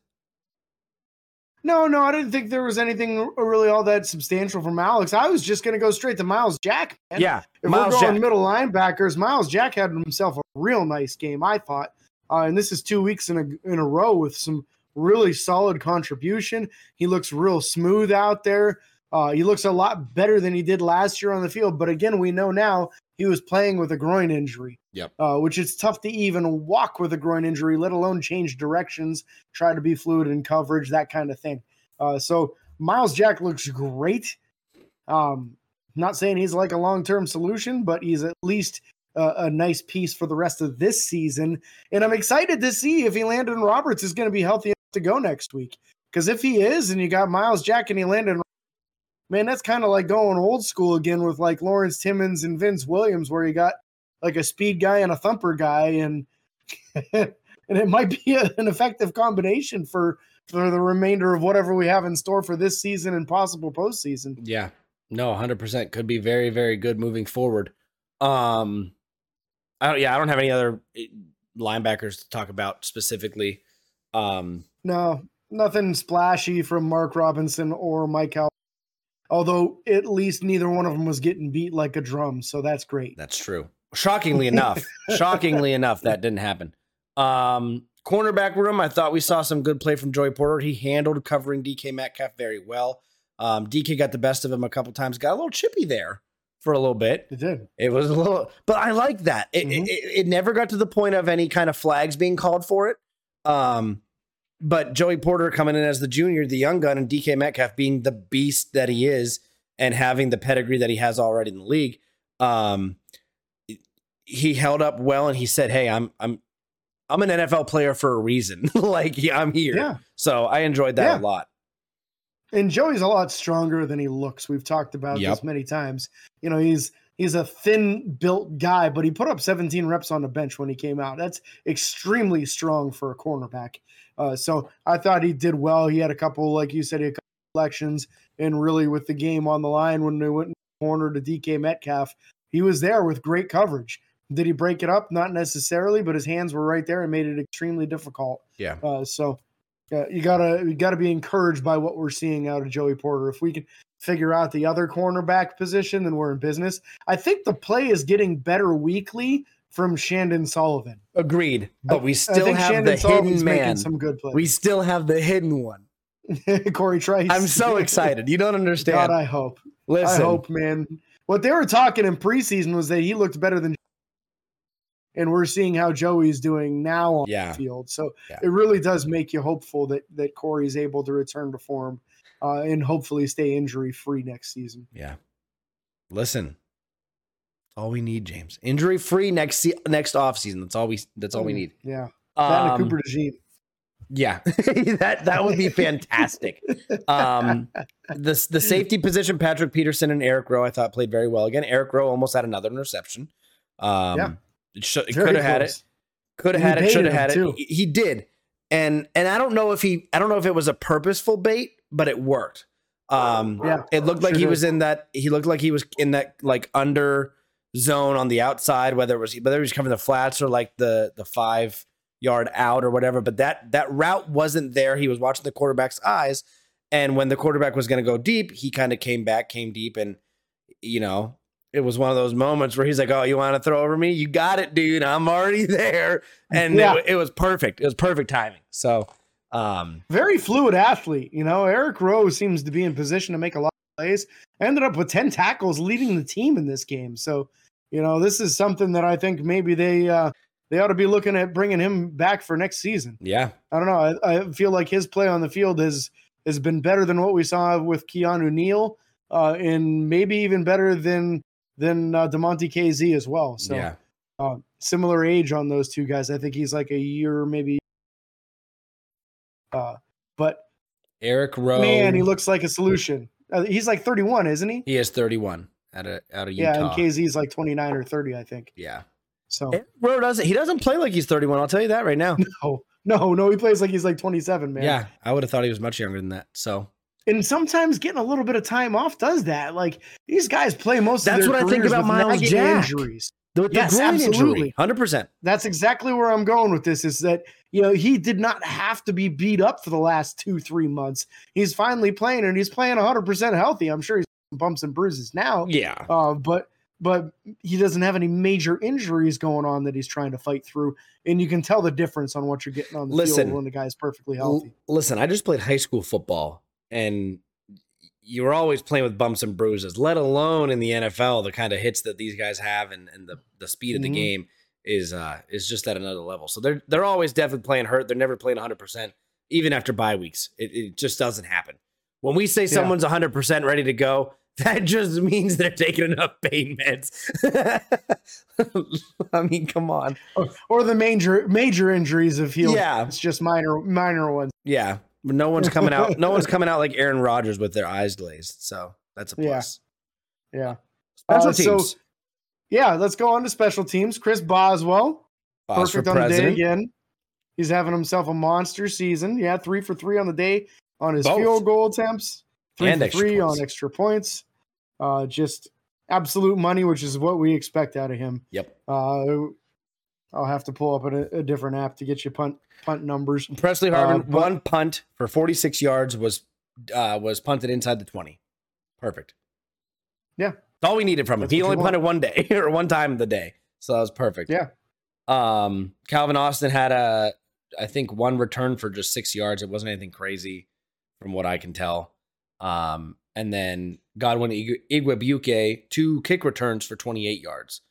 No, no, I didn't think there was anything really all that substantial from Alex. I was just going to go straight to Myles Jack. man. yeah, If Myles we're going Jack. middle linebackers, Myles Jack had himself a real nice game, I thought. Uh, and this is two weeks in a in a row with some really solid contribution. He looks real smooth out there. Uh, he looks a lot better than he did last year on the field. But again, we know now he was playing with a groin injury. Yep. Uh, which it's tough to even walk with a groin injury, let alone change directions, try to be fluid in coverage, that kind of thing. Uh, so Myles Jack looks great. Um, not saying he's like a long term solution, but he's at least a, a nice piece for the rest of this season. And I'm excited to see if Landon Roberts is going to be healthy enough to go next week. Because if he is, and you got Myles Jack and Landon, man, that's kind of like going old school again with like Lawrence Timmons and Vince Williams, where you got like a speed guy and a thumper guy, and and it might be a, an effective combination for for the remainder of whatever we have in store for this season and possible postseason. Yeah. No, 100% could be very very good moving forward. Um I don't yeah, I don't have any other eh, linebackers to talk about specifically. Um No, nothing splashy from Mark Robinson or Mike Howell. Although at least neither one of them was getting beat like a drum, so that's great. that's true. Shockingly enough, shockingly enough that didn't happen. Um cornerback room, I thought we saw some good play from Joey Porter. He handled covering DK Metcalf very well. Um DK got the best of him a couple times. Got a little chippy there for a little bit. It did. It was a little, but I like that. It, Mhm. it, it never got to the point of any kind of flags being called for it. Um, but Joey Porter coming in as the junior, the young gun, and DK Metcalf being the beast that he is, and having the pedigree that he has already in the league, um, he held up well, and he said, "Hey, I'm I'm I'm an NFL player for a reason. like yeah, I'm here." Yeah. So I enjoyed that Yeah. a lot. And Joey's a lot stronger than he looks. We've talked about Yep. this many times. You know, he's he's a thin built guy, but he put up 17 reps on the bench when he came out. That's extremely strong for a cornerback. Uh, so I thought he did well. He had a couple, like you said, he had a couple elections, and really with the game on the line when they went in the corner to DK Metcalf, he was there with great coverage. Did he break it up? Not necessarily, but his hands were right there and made it extremely difficult. Yeah. Uh, so uh, you gotta you gotta be encouraged by what we're seeing out of Joey Porter. If we can figure out the other cornerback position, then we're in business. I think the play is getting better weekly from Chandon Sullivan. Agreed. But we still have Chandon the Sullivan's hidden man. Some good plays. We still have the hidden one. Cory Trice. I'm so excited. You don't understand. God, I hope. Listen, I hope, man. What they were talking in preseason was that he looked better than, and we're seeing how Joey's doing now on Yeah. the field. So Yeah. it really does make you hopeful that that Cory's able to return to form, uh, and hopefully stay injury free next season. Yeah. Listen. All we need, James. Injury free next se- next off season. That's all we that's all we Mm, need. Yeah, that Um, and Cooper DeJean. yeah. that that would be fantastic. Um the the safety position Patrick Peterson and Eric Rowe I thought played very well. Again, Eric Rowe almost had another interception. Um Yeah. It, should, it could have had it. Could have had it, should have had him, it. too. He, he did. And and I don't know if he I don't know if it was a purposeful bait, but it worked. Um Yeah, it looked like sure he did. was in that he looked like he was in that like under zone on the outside, whether it was whether he was covering the flats or like the the five yard out or whatever. But that that route wasn't there. He was watching the quarterback's eyes. And when the quarterback was gonna go deep, he kind of came back, came deep, and you know, it was one of those moments where he's like, "Oh, you want to throw over me? You got it, dude. I'm already there." And Yeah. it, it was perfect. It was perfect timing. So, um, very fluid athlete. You know, Eric Rowe seems to be in position to make a lot of plays. Ended up with ten tackles, leading the team in this game. So you know, this is something that I think maybe they uh, they ought to be looking at bringing him back for next season. Yeah, I don't know. I, I feel like his play on the field has has been better than what we saw with Keanu Neal, uh, and maybe even better than than uh, Damontae Kazee as well. So yeah. uh, similar age on those two guys. I think he's like a year maybe. Uh, but Eric Rowe, man, he looks like a solution. Uh, he's like 31, isn't he? he is 31 out of out of Utah. Yeah, and Kazee's like 29 or 30, I think. yeah. So Rowe doesn't he doesn't play like he's 31. I'll tell you that right now. no, no, no, he plays like he's like 27, man. Yeah, I would have thought he was much younger than that. So And sometimes getting a little bit of time off does that. Like these guys play most That's of their what I think about Myles Jack. injuries. the, the Yes, absolutely. 100. percent That's exactly where I'm going with this is that, you know, he did not have to be beat up for the last two, three months. He's finally playing and he's playing 100% healthy. I'm sure he's bumps and bruises now. Yeah, Uh, but but he doesn't have any major injuries going on that he's trying to fight through, and you can tell the difference on what you're getting on the Listen, field when the guy's perfectly L- healthy. listen, I just played high school football, and you were always playing with bumps and bruises. Let alone in the NFL, the kind of hits that these guys have and, and the the speed of the Mhm. game is uh is just at another level. So they're they're always definitely playing hurt. They're never playing 100 percent, even after bye weeks. It, it just doesn't happen. When we say someone's 100 percent ready to go, that just means they're taking enough pain meds. I mean, come on. Or, or the major major injuries of healed. Yeah. it's just minor minor ones. Yeah, but no one's coming out. No one's coming out like Aaron Rodgers with their eyes glazed. So that's a Yeah. plus. Yeah, Special Uh, so- teams. yeah. Let's go on to special teams. Chris Boswell, perfect on the day again. He's having himself a monster season. Yeah, three for three on the day on his Both. field goal attempts. Three And for three points. on extra points. Uh, just absolute money, which is what we expect out of him. Yep. Uh, I'll have to pull up a, a different app to get you punt punt numbers. Pressley Harvin, Uh, but- one punt for 46 yards was uh, was punted inside the 20. Perfect. Yeah. That's all we needed from him. That's He only punted one day or one time of the day. So that was perfect. Yeah. Um, Calvin Austin had a, I think one return for just six yards. It wasn't anything crazy from what I can tell. Um, and then Godwin Igu- two kick returns for 28 yards.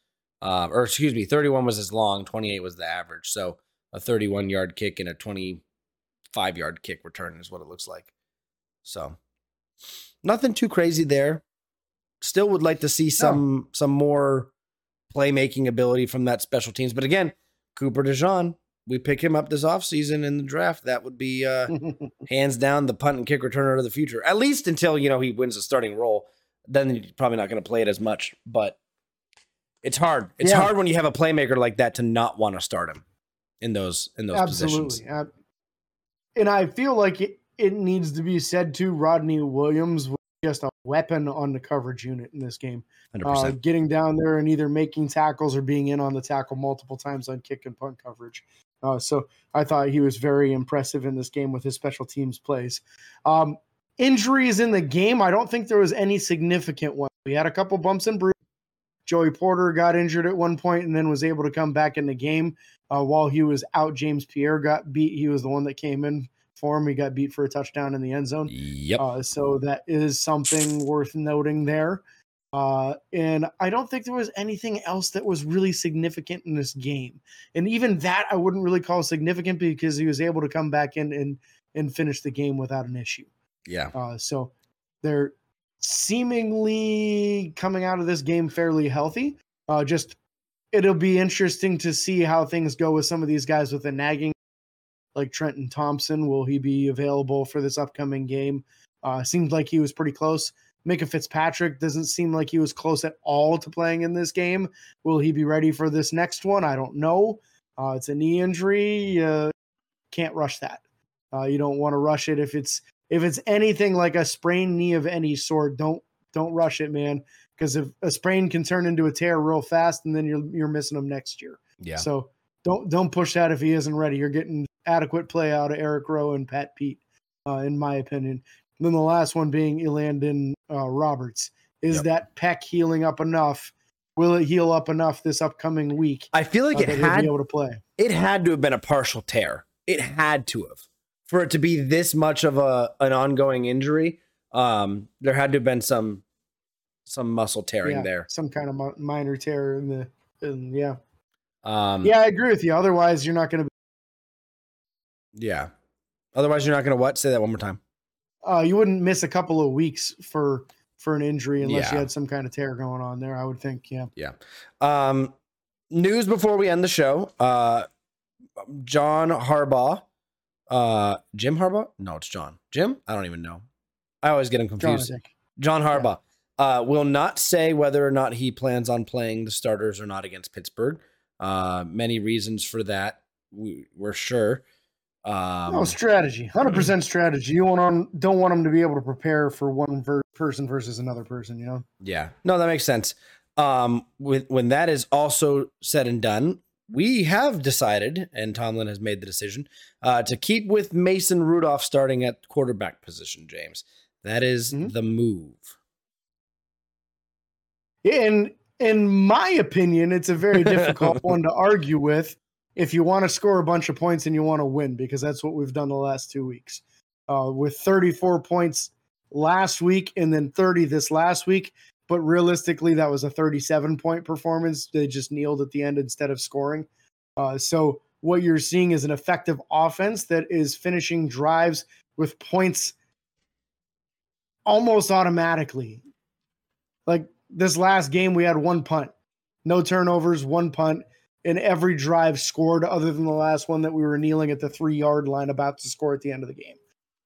Um, or excuse me, 31 was his long, 28 was the average. So a 31 yard kick and a 25 yard kick return is what it looks like. So nothing too crazy there. Still would like to see some some more playmaking ability from that special teams. But again, Cooper DeJean, we pick him up this offseason in the draft. That would be uh, hands down the punt and kick returner of the future. At least until you know he wins a starting role. Then you're probably not going to play it as much. But it's hard. It's Yeah. hard when you have a playmaker like that to not want to start him in those in those positions. Absolutely. And I feel like it, it needs to be said too. Rodney Williams was just a weapon on the coverage unit in this game. Uh, getting down there and either making tackles or being in on the tackle multiple times on kick and punt coverage. Uh, so I thought he was very impressive in this game with his special teams plays. Um, injuries in the game, I don't think there was any significant one. We had a couple bumps and bruises. Joey Porter got injured at one point and then was able to come back in the game uh, while he was out. James Pierre got beat. He was the one that came in for him. He got beat for a touchdown in the end zone. Yep. Uh, so that is something worth noting there. Uh, and I don't think there was anything else that was really significant in this game. And even that I wouldn't really call significant because he was able to come back in and, and finish the game without an issue. yeah. Uh, so they're seemingly coming out of this game fairly healthy. Uh, just it'll be interesting to see how things go with some of these guys with the nagging, like Trenton Thompson. Will he be available for this upcoming game? Uh, seems like he was pretty close. Minkah Fitzpatrick doesn't seem like he was close at all to playing in this game. Will he be ready for this next one? I don't know. Uh, it's a knee injury. Uh, can't rush that. Uh, you don't want to rush it if it's if it's anything like a sprained knee of any sort. Don't don't rush it, man, because if a sprain can turn into a tear real fast, and then you're you're missing him next year. Yeah. So don't don't push that if he isn't ready. You're getting adequate play out of Eric Rowe and Pat Pete, uh, in my opinion. And then the last one being Elandon uh, Roberts. Is Yep. that pec healing up enough? Will it heal up enough this upcoming week I feel like uh, it had be able to play? it had to have been a partial tear. It had to have for it to be this much of a an ongoing injury. Um, there had to have been some some muscle tearing yeah, there. some kind of minor tear in the, in, yeah, Um, yeah. I agree with you. Otherwise, you're not going to. Be- yeah. Otherwise, you're not going to what? Say that one more time. Uh, you wouldn't miss a couple of weeks for for an injury unless you had some kind of tear going on there. I would think, Yeah. yeah. Um, news before we end the show. Uh, John Harbaugh. Uh, Jim Harbaugh? No, it's John. Jim? I don't even know. I always get him confused. think. John Harbaugh uh, will not say whether or not he plans on playing the starters or not against Pittsburgh. Uh, many reasons for that. We, we're sure. Um, no strategy, hundred percent strategy. You want on, don't want them to be able to prepare for one ver- person versus another person. You know, Yeah. No, that makes sense. Um, with when that is also said and done, we have decided, and Tomlin has made the decision, uh, to keep with Mason Rudolph starting at quarterback position, James. That is Mhm. the move. in in my opinion, it's a very difficult one to argue with if you want to score a bunch of points and you want to win because that's what we've done the last two weeks. Uh, with 34 points last week and then 30 this last week, but realistically, that was a 37 point performance. They just kneeled at the end instead of scoring. Uh, so what you're seeing is an effective offense that is finishing drives with points almost automatically. Like this last game, we had one punt, no turnovers, one punt, and every drive scored other than the last one that we were kneeling at the three yard line about to score at the end of the game.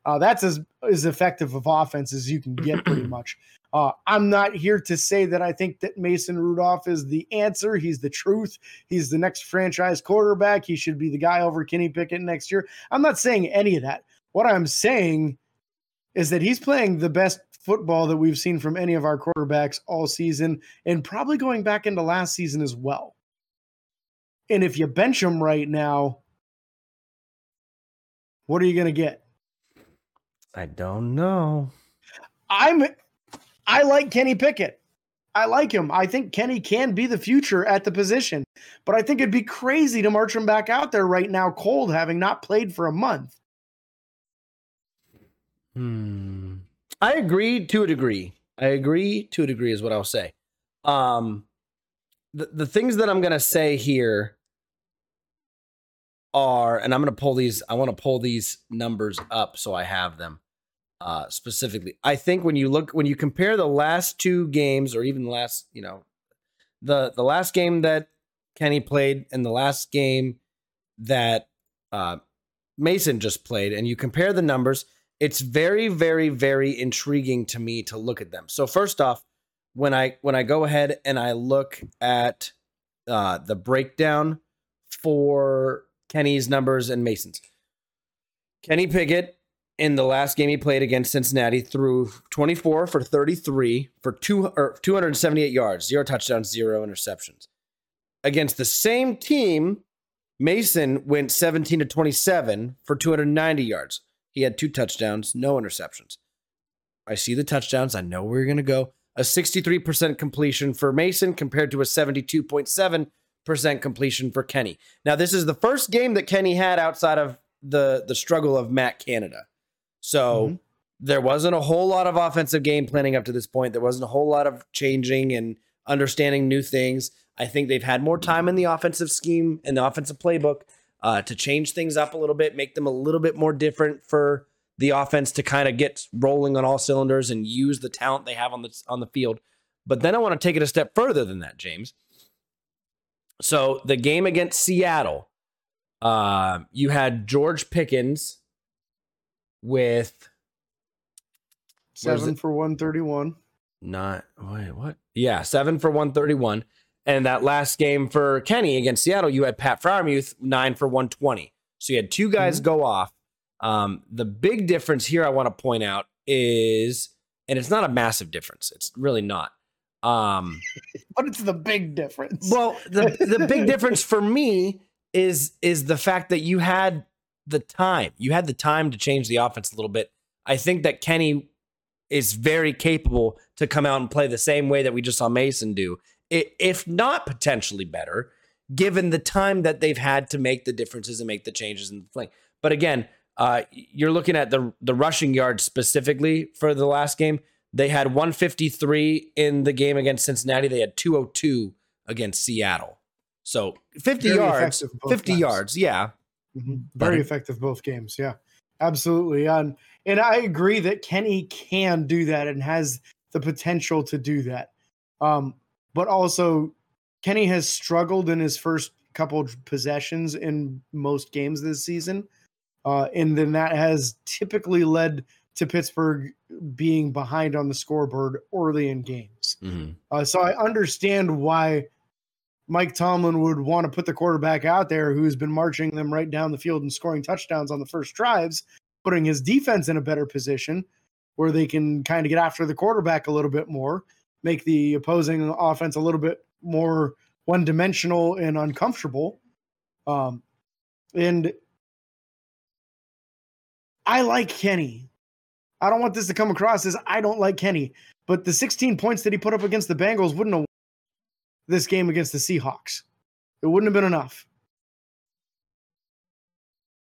Uh, that's as, as effective of offense as you can get, pretty much. Uh, I'm not here to say that I think that Mason Rudolph is the answer. He's the truth. He's the next franchise quarterback. He should be the guy over Kenny Pickett next year. I'm not saying any of that. What I'm saying is that he's playing the best football that we've seen from any of our quarterbacks all season and probably going back into last season as well. And if you bench him right now, what are you going to get? I don't know. I'm I like Kenny Pickett. I like him. I think Kenny can be the future at the position. But I think it'd be crazy to march him back out there right now cold having not played for a month. Hmm. I agree to a degree. I agree to a degree is what I'll say. Um, the the things that I'm gonna say here are, and I'm gonna pull these. I want to pull these numbers up so I have them uh, specifically. I think when you look when you compare the last two games, or even the last, you know, the the last game that Kenny played and the last game that uh, Mason just played, and you compare the numbers it's very very very intriguing to me to look at them so first off when i when i go ahead and i look at uh the breakdown for kenny's numbers and mason's kenny pickett in the last game he played against cincinnati threw 24 for 33 for two or 278 yards zero touchdowns zero interceptions against the same team mason went 17 to 27 for 290 yards he had two touchdowns, no interceptions. I see the touchdowns. I know where you're going to go. A 63% completion for Mason compared to a 72.7% completion for Kenny. Now, this is the first game that Kenny had outside of the, the struggle of Matt Canada. So Mhm. there wasn't a whole lot of offensive game planning up to this point. There wasn't a whole lot of changing and understanding new things. I think they've had more time in the offensive scheme and the offensive playbook uh, to change things up a little bit, make them a little bit more different for the offense to kind of get rolling on all cylinders and use the talent they have on the on the field. But then I want to take it a step further than that, James. So the game against Seattle, uh, you had George Pickens with Seven for 131. not wait what? Yeah, seven for one thirty one. And that last game for Kenny against Seattle, you had Pat Freiermuth nine for one twenty. So you had two guys go off. Um, the big difference here I want to point out is, and it's not a massive difference. It's really not. Um, But it's the big difference. well, the the big difference for me is is the fact that you had the time. You had the time to change the offense a little bit. I think that Kenny is very capable to come out and play the same way that we just saw Mason do, if not potentially better, given the time that they've had to make the differences and make the changes in the flank. But again, uh, you're looking at the the rushing yards specifically for the last game. They had 153 in the game against Cincinnati. They had 202 against Seattle. So 50 Very yards, 50 times. yards. Yeah. Mhm. Very it- effective both games. Yeah, absolutely. And and I agree that Kenny can do that and has the potential to do that. Um, but also Kenny has struggled in his first couple possessions in most games this season. Uh, and then that has typically led to Pittsburgh being behind on the scoreboard early in games. Uh, so I understand why Mike Tomlin would want to put the quarterback out there who's been marching them right down the field and scoring touchdowns on the first drives, putting his defense in a better position where they can kind of get after the quarterback a little bit more, make the opposing offense a little bit more one dimensional and uncomfortable. Um, and I like Kenny. I don't want this to come across as I don't like Kenny, but the 16 points that he put up against the Bengals wouldn't have this game against the Seahawks. It wouldn't have been enough.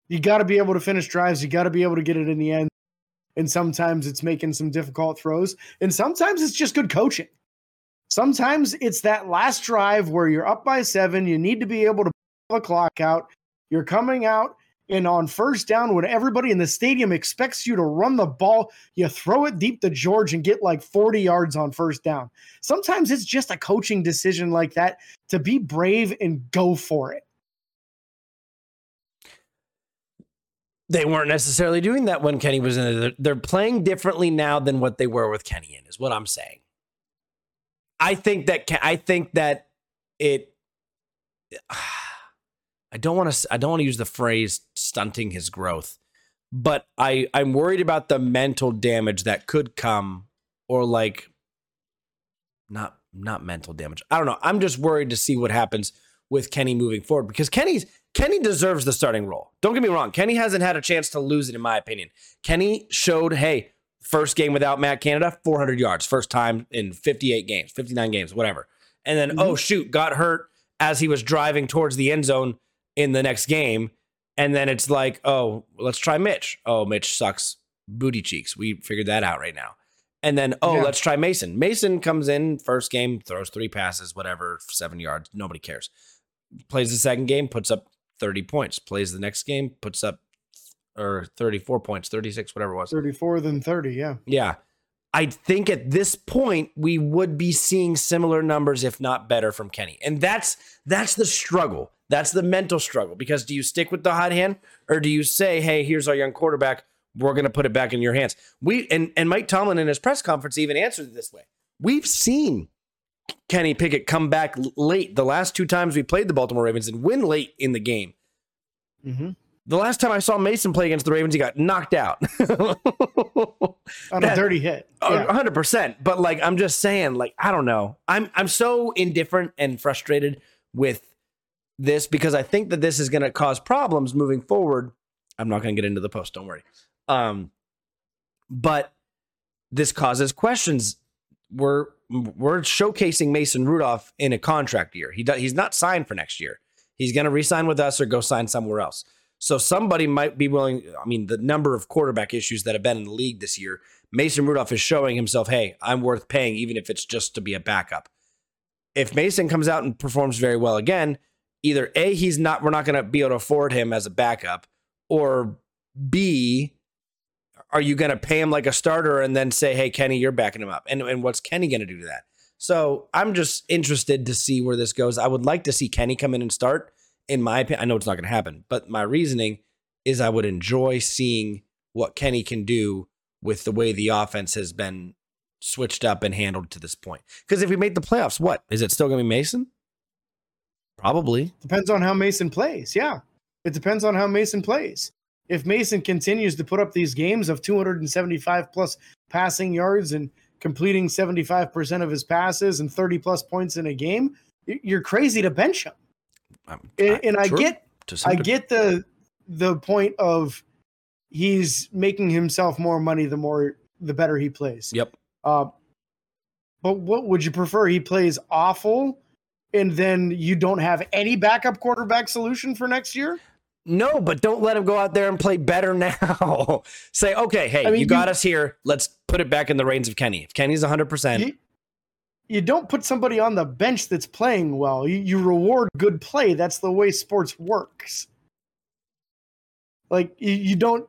You got to be able to finish drives. You got to be able to get it in the end. And sometimes it's making some difficult throws. And sometimes it's just good coaching. Sometimes it's that last drive where you're up by seven. You need to be able to pull the clock out. You're coming out and on first down when everybody in the stadium expects you to run the ball, you throw it deep to George and get like 40 yards on first down. Sometimes it's just a coaching decision like that to be brave and go for it. They weren't necessarily doing that when Kenny was in there. They're, playing differently now than what they were with Kenny in, is what I'm saying. I think that I think that it. I don't want to. I don't want to use the phrase stunting his growth, but I I'm worried about the mental damage that could come, or like, not not mental damage. I don't know. I'm just worried to see what happens with Kenny moving forward because Kenny's Kenny deserves the starting role. Don't get me wrong. Kenny hasn't had a chance to lose it, in my opinion. Kenny showed, hey, first game without Matt Canada, 400 yards, first time in 58 games, 59 games, whatever. And then, mm-hmm. oh, shoot, got hurt as he was driving towards the end zone in the next game. And then it's like, oh, let's try Mitch. Oh, Mitch sucks booty cheeks. We figured that out right now. And then, oh, Yeah. let's try Mason. Mason comes in, first game, throws three passes, whatever, seven yards. Nobody cares. Plays the second game, puts up 30 points. Plays the next game, puts up or 34 points, 36, whatever it was. 34 than 30, yeah. Yeah. I think at this point we would be seeing similar numbers, if not better, from Kenny. And that's that's the struggle. That's the mental struggle. Because do you stick with the hot hand or do you say, hey, here's our young quarterback, we're gonna put it back in your hands? We and, and Mike Tomlin in his press conference even answered it this way. We've seen Kenny Pickett come back late the last two times we played the Baltimore Ravens and win late in the game. Mm-hmm. The last time I saw Mason play against the Ravens, he got knocked out. On That- a dirty hit. Oh, Yeah. 100%. But like I'm just saying like I don't know. I'm I'm so indifferent and frustrated with this because I think that this is going to cause problems moving forward. I'm not going to get into the post, don't worry. Um but this causes questions. We're we're showcasing Mason Rudolph in a contract year. He does, he's not signed for next year. He's going to re-sign with us or go sign somewhere else. So somebody might be willing. I mean, the number of quarterback issues that have been in the league this year, Mason Rudolph is showing himself, hey, I'm worth paying, even if it's just to be a backup. If Mason comes out and performs very well again, either A, he's not, we're not going to be able to afford him as a backup, or B, are you going to pay him like a starter and then say, hey, Kenny, you're backing him up? And, and what's Kenny going to do to that? So I'm just interested to see where this goes. I would like to see Kenny come in and start. In my opinion, I know it's not going to happen, but my reasoning is I would enjoy seeing what Kenny can do with the way the offense has been switched up and handled to this point. Because if we make the playoffs, what is it still going to be Mason? Probably. Depends on how Mason plays. Yeah. It depends on how Mason plays. If Mason continues to put up these games of 275 plus passing yards and completing 75% of his passes and 30 plus points in a game, you're crazy to bench him. Um, And, and I sure, get I get the the point of he's making himself more money the more the better he plays. Yep. Uh, but what would you prefer? He plays awful, and then you don't have any backup quarterback solution for next year. No, but don't let him go out there and play better now. Say, okay, hey, I mean, you got you- us here. Let's put it back in the reins of Kenny. If Kenny's 100%, You, you don't put somebody on the bench that's playing well. You, you reward good play. That's the way sports works. Like you, you don't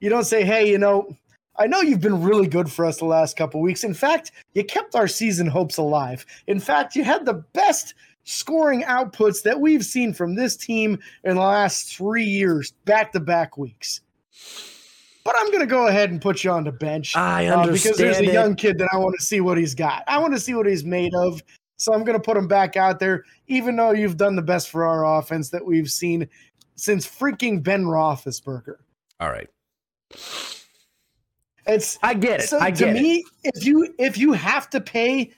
you don't say, hey, you know, I know you've been really good for us the last couple weeks. In fact, you kept our season hopes alive. In fact, you had the best scoring outputs that we've seen from this team in the last three years, back to back weeks. But I'm going to go ahead and put you on the bench I uh, because there's a young kid that I want to see what he's got. I want to see what he's made of. So I'm going to put him back out there, even though you've done the best for our offense that we've seen since freaking Ben Roethlisberger. All right. It's I get it. so I to get it. me, if you if you have to pay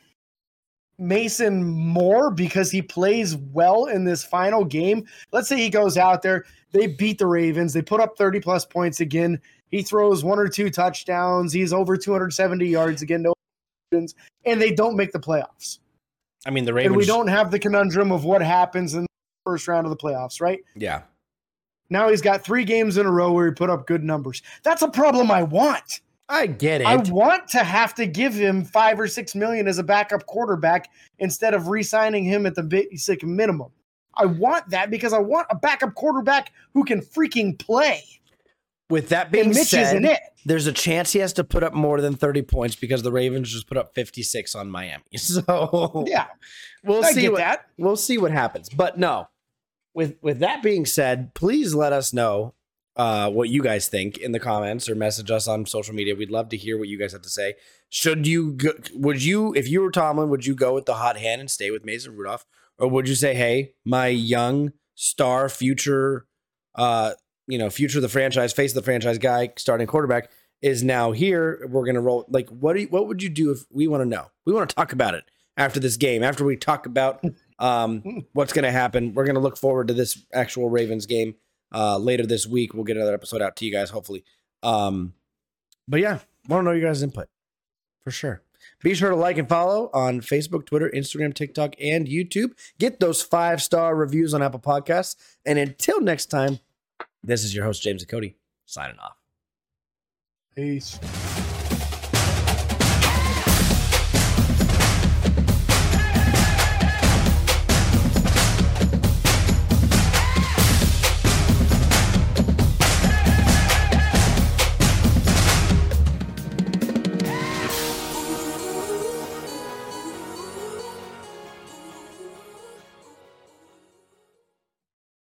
Mason more because he plays well in this final game, let's say he goes out there, they beat the Ravens, they put up 30 plus points again. He throws one or two touchdowns, he's over 270 yards again, no interceptions, and they don't make the playoffs. I mean, the Ravens. And we don't have the conundrum of what happens in the first round of the playoffs, right? Yeah. Now he's got three games in a row where he put up good numbers. That's a problem I want. I get it. I want to have to give him five or six million as a backup quarterback instead of re-signing him at the basic minimum. I want that because I want a backup quarterback who can freaking play. With that being said, there's a chance he has to put up more than 30 points because the Ravens just put up 56 on Miami. So Yeah, we'll I see what, that. we'll see what happens. But no, with with that being said, please let us know uh, what you guys think in the comments or message us on social media. We'd love to hear what you guys have to say. Should you go, would you if you were Tomlin, would you go with the hot hand and stay with Mason Rudolph, or would you say, hey, my young star, future, uh, you know, future of the franchise, face of the franchise guy, starting quarterback is now here. We're gonna roll. Like, what do you, what would you do if we want to know? We want to talk about it after this game. After we talk about um, what's going to happen, we're going to look forward to this actual Ravens game uh, later this week. We'll get another episode out to you guys, hopefully. Um, but yeah, want to know your guys' input for sure. Be sure to like and follow on Facebook, Twitter, Instagram, TikTok, and YouTube. Get those five star reviews on Apple Podcasts. And until next time, this is your host, James and Cody, signing off. Peace.